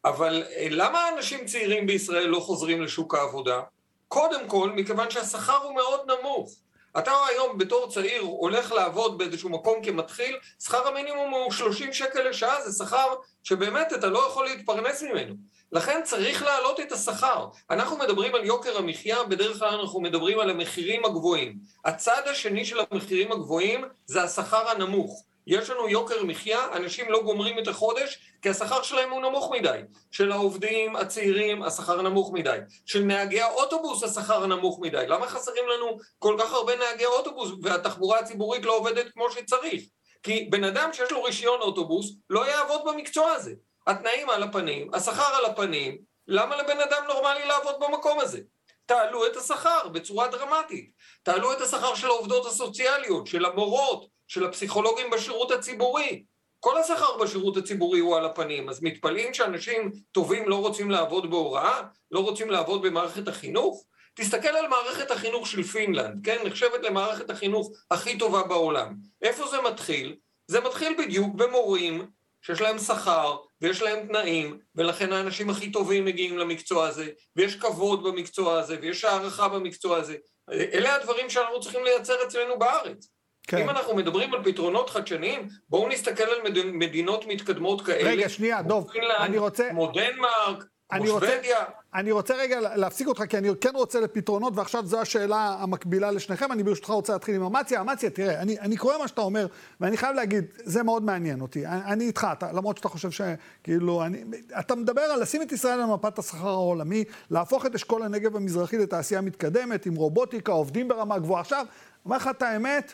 אבל אה, למה אנשים צעירים בישראל לא חוזרים לשוק העבודה? קודם כל, מכיוון שהשכר הוא מאוד נמוך. אתה היום בתור צעיר הולך לעבוד באיזשהו מקום כמתחיל, שכר המינימום הוא 30 שקל לשעה, זה שכר שבאמת אתה לא יכול להתפרנס ממנו. לכן צריך להעלות את השכר. אנחנו מדברים על יוקר המחיה, בדרך כלל אנחנו מדברים על המחירים הגבוהים. הצד השני של המחירים הגבוהים זה השכר הנמוך. יש לנו יוקר מחיה, אנשים לא גומרים את החודש כי השכר שלהם הוא נמוך מדי. של העובדים הצעירים השכר נמוך מדי. של נהגי האוטובוס השכר נמוך מדי. למה חסרים לנו כל כך הרבה נהגי אוטובוס והתחבורה הציבורית לא עובדת כמו שצריך? כי בן אדם שיש לו רישיון אוטובוס לא יעבוד במקצוע הזה. התנאים על הפנים, השכר על הפנים, למה לבן אדם נורמלי לעבוד במקום הזה? תעלו את השכר בצורה דרמטית. תעלו את השכר של העובדות הסוציאליות, של המורות, של הפסיכולוגים בשירות הציבורי. כל השכר בשירות הציבורי הוא על הפנים, אז מתפלאים שאנשים טובים לא רוצים לעבוד בהוראה, לא רוצים לעבוד במערכת החינוך? תסתכל על מערכת החינוך של פינלנד, כן? נחשבת למערכת החינוך הכי טובה בעולם. איפה זה מתחיל? זה מתחיל בדיוק במורים שיש להם שכר ויש להם תנאים, ולכן האנשים הכי טובים מגיעים למקצוע הזה, ויש כבוד במקצוע הזה, ויש הערכה במקצוע הזה. אלה הדברים שאנחנו צריכים לייצר אצלנו בארץ. כן. אם אנחנו מדברים על פתרונות חדשניים, בואו נסתכל על מדינות מתקדמות כאלה. רגע, שנייה, דוב, אני רוצה... כמו דנמרק, כמו שוודיה. אני רוצה רגע להפסיק אותך, כי אני כן רוצה לפתרונות, ועכשיו זו השאלה המקבילה לשניכם. אני ברשותך רוצה להתחיל עם אמציה. אמציה, תראה, אני, אני קורא מה שאתה אומר, ואני חייב להגיד, זה מאוד מעניין אותי. אני, אני איתך, אתה, למרות שאתה חושב שכאילו, אני, אתה מדבר על לשים את ישראל על מפת השכר העולמי, להפוך את אשכול הנגב המזרחי לתעשייה מתקדמת, עם רובוטיקה, עובדים ברמה גבוהה. עכשיו, אומר לך את האמת,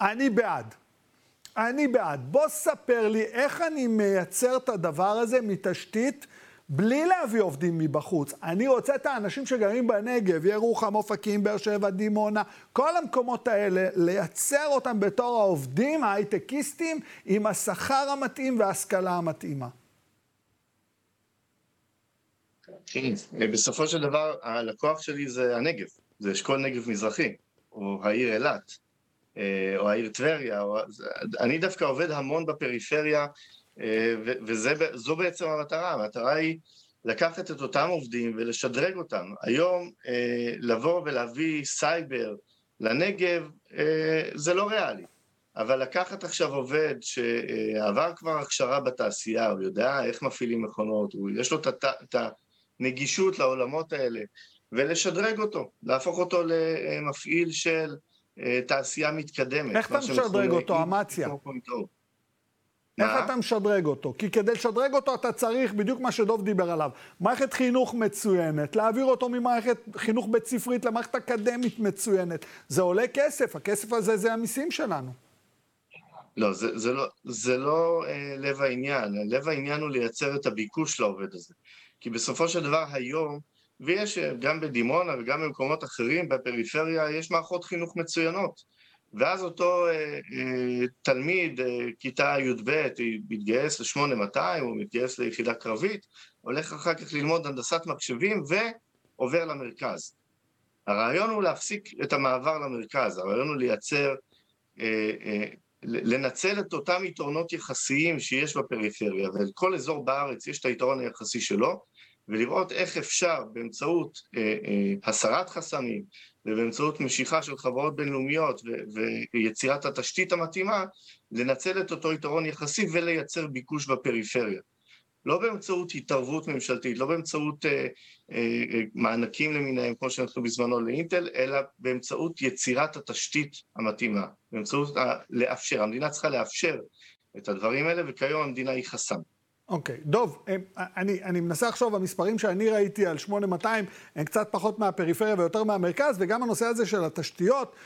אני בעד. אני בעד. בוא ספר לי איך אני מייצר את הדבר הזה מתשתית בלי להביא עובדים מבחוץ. אני רוצה את האנשים שגרים בנגב, ירוחם, אופקים, באר שבע, דימונה, כל המקומות האלה, לייצר אותם בתור העובדים ההייטקיסטים עם השכר המתאים וההשכלה המתאימה. כן, בסופו של דבר, הלקוח שלי זה הנגב, זה אשכול נגב מזרחי, או העיר אילת. אה, או העיר טבריה, או... אני דווקא עובד המון בפריפריה, וזו בעצם המטרה, המטרה היא לקחת את אותם עובדים ולשדרג אותם. היום אה, לבוא ולהביא סייבר לנגב זה לא ריאלי, אבל לקחת עכשיו עובד שעבר כבר הכשרה בתעשייה, הוא יודע איך מפעילים מכונות, יש לו את הנגישות לעולמות האלה, ולשדרג אותו, להפוך אותו למפעיל של אה, תעשייה מתקדמת. איך אתה משדרג אותו, אמציה? איך אתה משדרג אותו? כי כדי לשדרג אותו אתה צריך בדיוק מה שדוב דיבר עליו. מערכת חינוך מצוינת, להעביר אותו ממערכת חינוך בית ספרית למערכת אקדמית מצוינת. זה עולה כסף, הכסף הזה זה המיסים שלנו. לא, זה, זה לא, זה לא אה, לב העניין. לב העניין הוא לייצר את הביקוש לעובד הזה. כי בסופו של דבר היום, ויש אה, גם בדימונה וגם במקומות אחרים בפריפריה, יש מערכות חינוך מצוינות. ואז אותו אה, אה, תלמיד, אה, כיתה י"ב, מתגייס ל-8200, הוא מתגייס ליחידה קרבית, הולך אחר כך ללמוד הנדסת מחשבים ועובר למרכז. הרעיון הוא להפסיק את המעבר למרכז, הרעיון הוא לייצר, אה, אה, לנצל את אותם יתרונות יחסיים שיש בפריפריה, ולכל אזור בארץ יש את היתרון היחסי שלו, ולראות איך אפשר באמצעות אה, אה, הסרת חסמים ובאמצעות משיכה של חברות בינלאומיות ויצירת התשתית המתאימה, לנצל את אותו יתרון יחסי ולייצר ביקוש בפריפריה. לא באמצעות התערבות ממשלתית, לא באמצעות אה, אה, אה מענקים למיניהם, כמו שנתנו בזמנו לאינטל, אלא באמצעות יצירת התשתית המתאימה, באמצעות ה- לאפשר, המדינה צריכה לאפשר את הדברים האלה, וכיום המדינה היא חסם. אוקיי, okay. דוב, אני, אני מנסה לחשוב, המספרים שאני ראיתי על 8200 הם קצת פחות מהפריפריה ויותר מהמרכז, וגם הנושא הזה של התשתיות,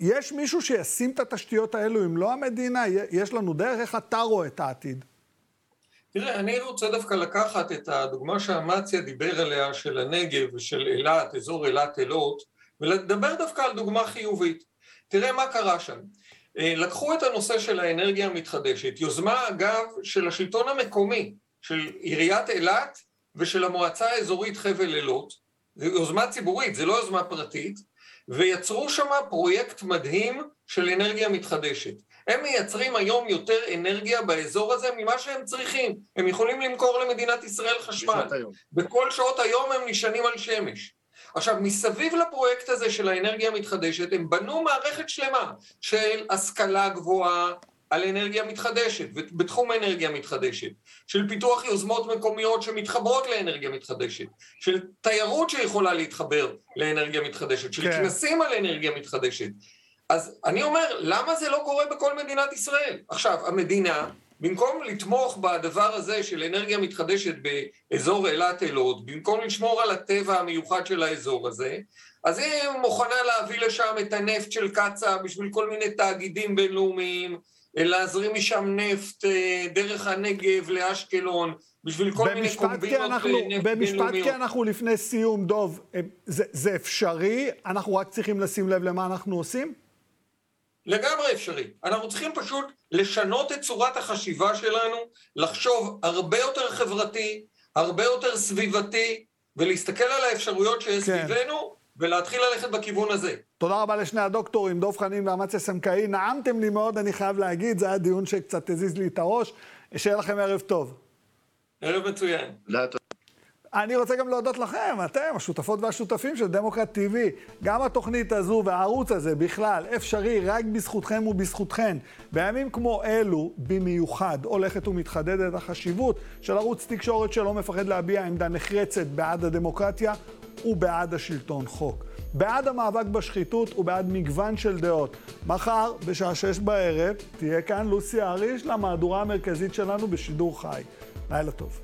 יש מישהו שישים את התשתיות האלו אם לא המדינה? יש לנו דרך? איך אתה רואה את העתיד? תראה, אני רוצה דווקא לקחת את הדוגמה שאמציה דיבר עליה, של הנגב ושל אילת, אזור אילת-אילות, ולדבר דווקא על דוגמה חיובית. תראה מה קרה שם. אה, לקחו את הנושא של האנרגיה המתחדשת, יוזמה אגב של השלטון המקומי, של עיריית אילת ושל המועצה האזורית חבל אילות, זו יוזמה ציבורית, זו לא יוזמה פרטית, ויצרו שם פרויקט מדהים של אנרגיה מתחדשת. הם מייצרים היום יותר אנרגיה באזור הזה ממה שהם צריכים. הם יכולים למכור למדינת ישראל חשמל. בכל שעות היום הם נשענים על שמש. עכשיו, מסביב לפרויקט הזה של האנרגיה המתחדשת, הם בנו מערכת שלמה של השכלה גבוהה על אנרגיה מתחדשת, בתחום האנרגיה המתחדשת, של פיתוח יוזמות מקומיות שמתחברות לאנרגיה מתחדשת, של תיירות שיכולה להתחבר לאנרגיה מתחדשת, של כן. כנסים על אנרגיה מתחדשת. אז אני אומר, למה זה לא קורה בכל מדינת ישראל? עכשיו, המדינה במקום לתמוך בדבר הזה של אנרגיה מתחדשת באזור אילת אילות, במקום לשמור על הטבע המיוחד של האזור הזה, אז היא מוכנה להביא לשם את הנפט של קצא"א בשביל כל מיני תאגידים בינלאומיים, להזרים משם נפט אה, דרך הנגב לאשקלון, בשביל כל מיני קומבינות אנחנו, נפט במשפט בינלאומיות. כי אנחנו לפני סיום, דוב, אה, זה, זה אפשרי? אנחנו רק צריכים לשים לב למה אנחנו עושים? לגמרי אפשרי. אנחנו צריכים פשוט לשנות את צורת החשיבה שלנו, לחשוב הרבה יותר חברתי, הרבה יותר סביבתי, ולהסתכל על האפשרויות שיש כן. סביבנו, ולהתחיל ללכת בכיוון הזה. תודה רבה לשני הדוקטורים, דב חנין ואמציה סמקאי. נעמתם לי מאוד, אני חייב להגיד, זה היה דיון שקצת הזיז לי את הראש. שיהיה לכם ערב טוב. ערב מצוין. אני רוצה גם להודות לכם, אתם, השותפות והשותפים של דמוקרט TV. גם התוכנית הזו והערוץ הזה בכלל אפשרי רק בזכותכם ובזכותכן. בימים כמו אלו, במיוחד, הולכת ומתחדדת החשיבות של ערוץ תקשורת שלא מפחד להביע עמדה נחרצת בעד הדמוקרטיה ובעד השלטון חוק. בעד המאבק בשחיתות ובעד מגוון של דעות. מחר, בשעה שש בערב, תהיה כאן לוסי אריש למהדורה המרכזית שלנו בשידור חי. לילה טוב.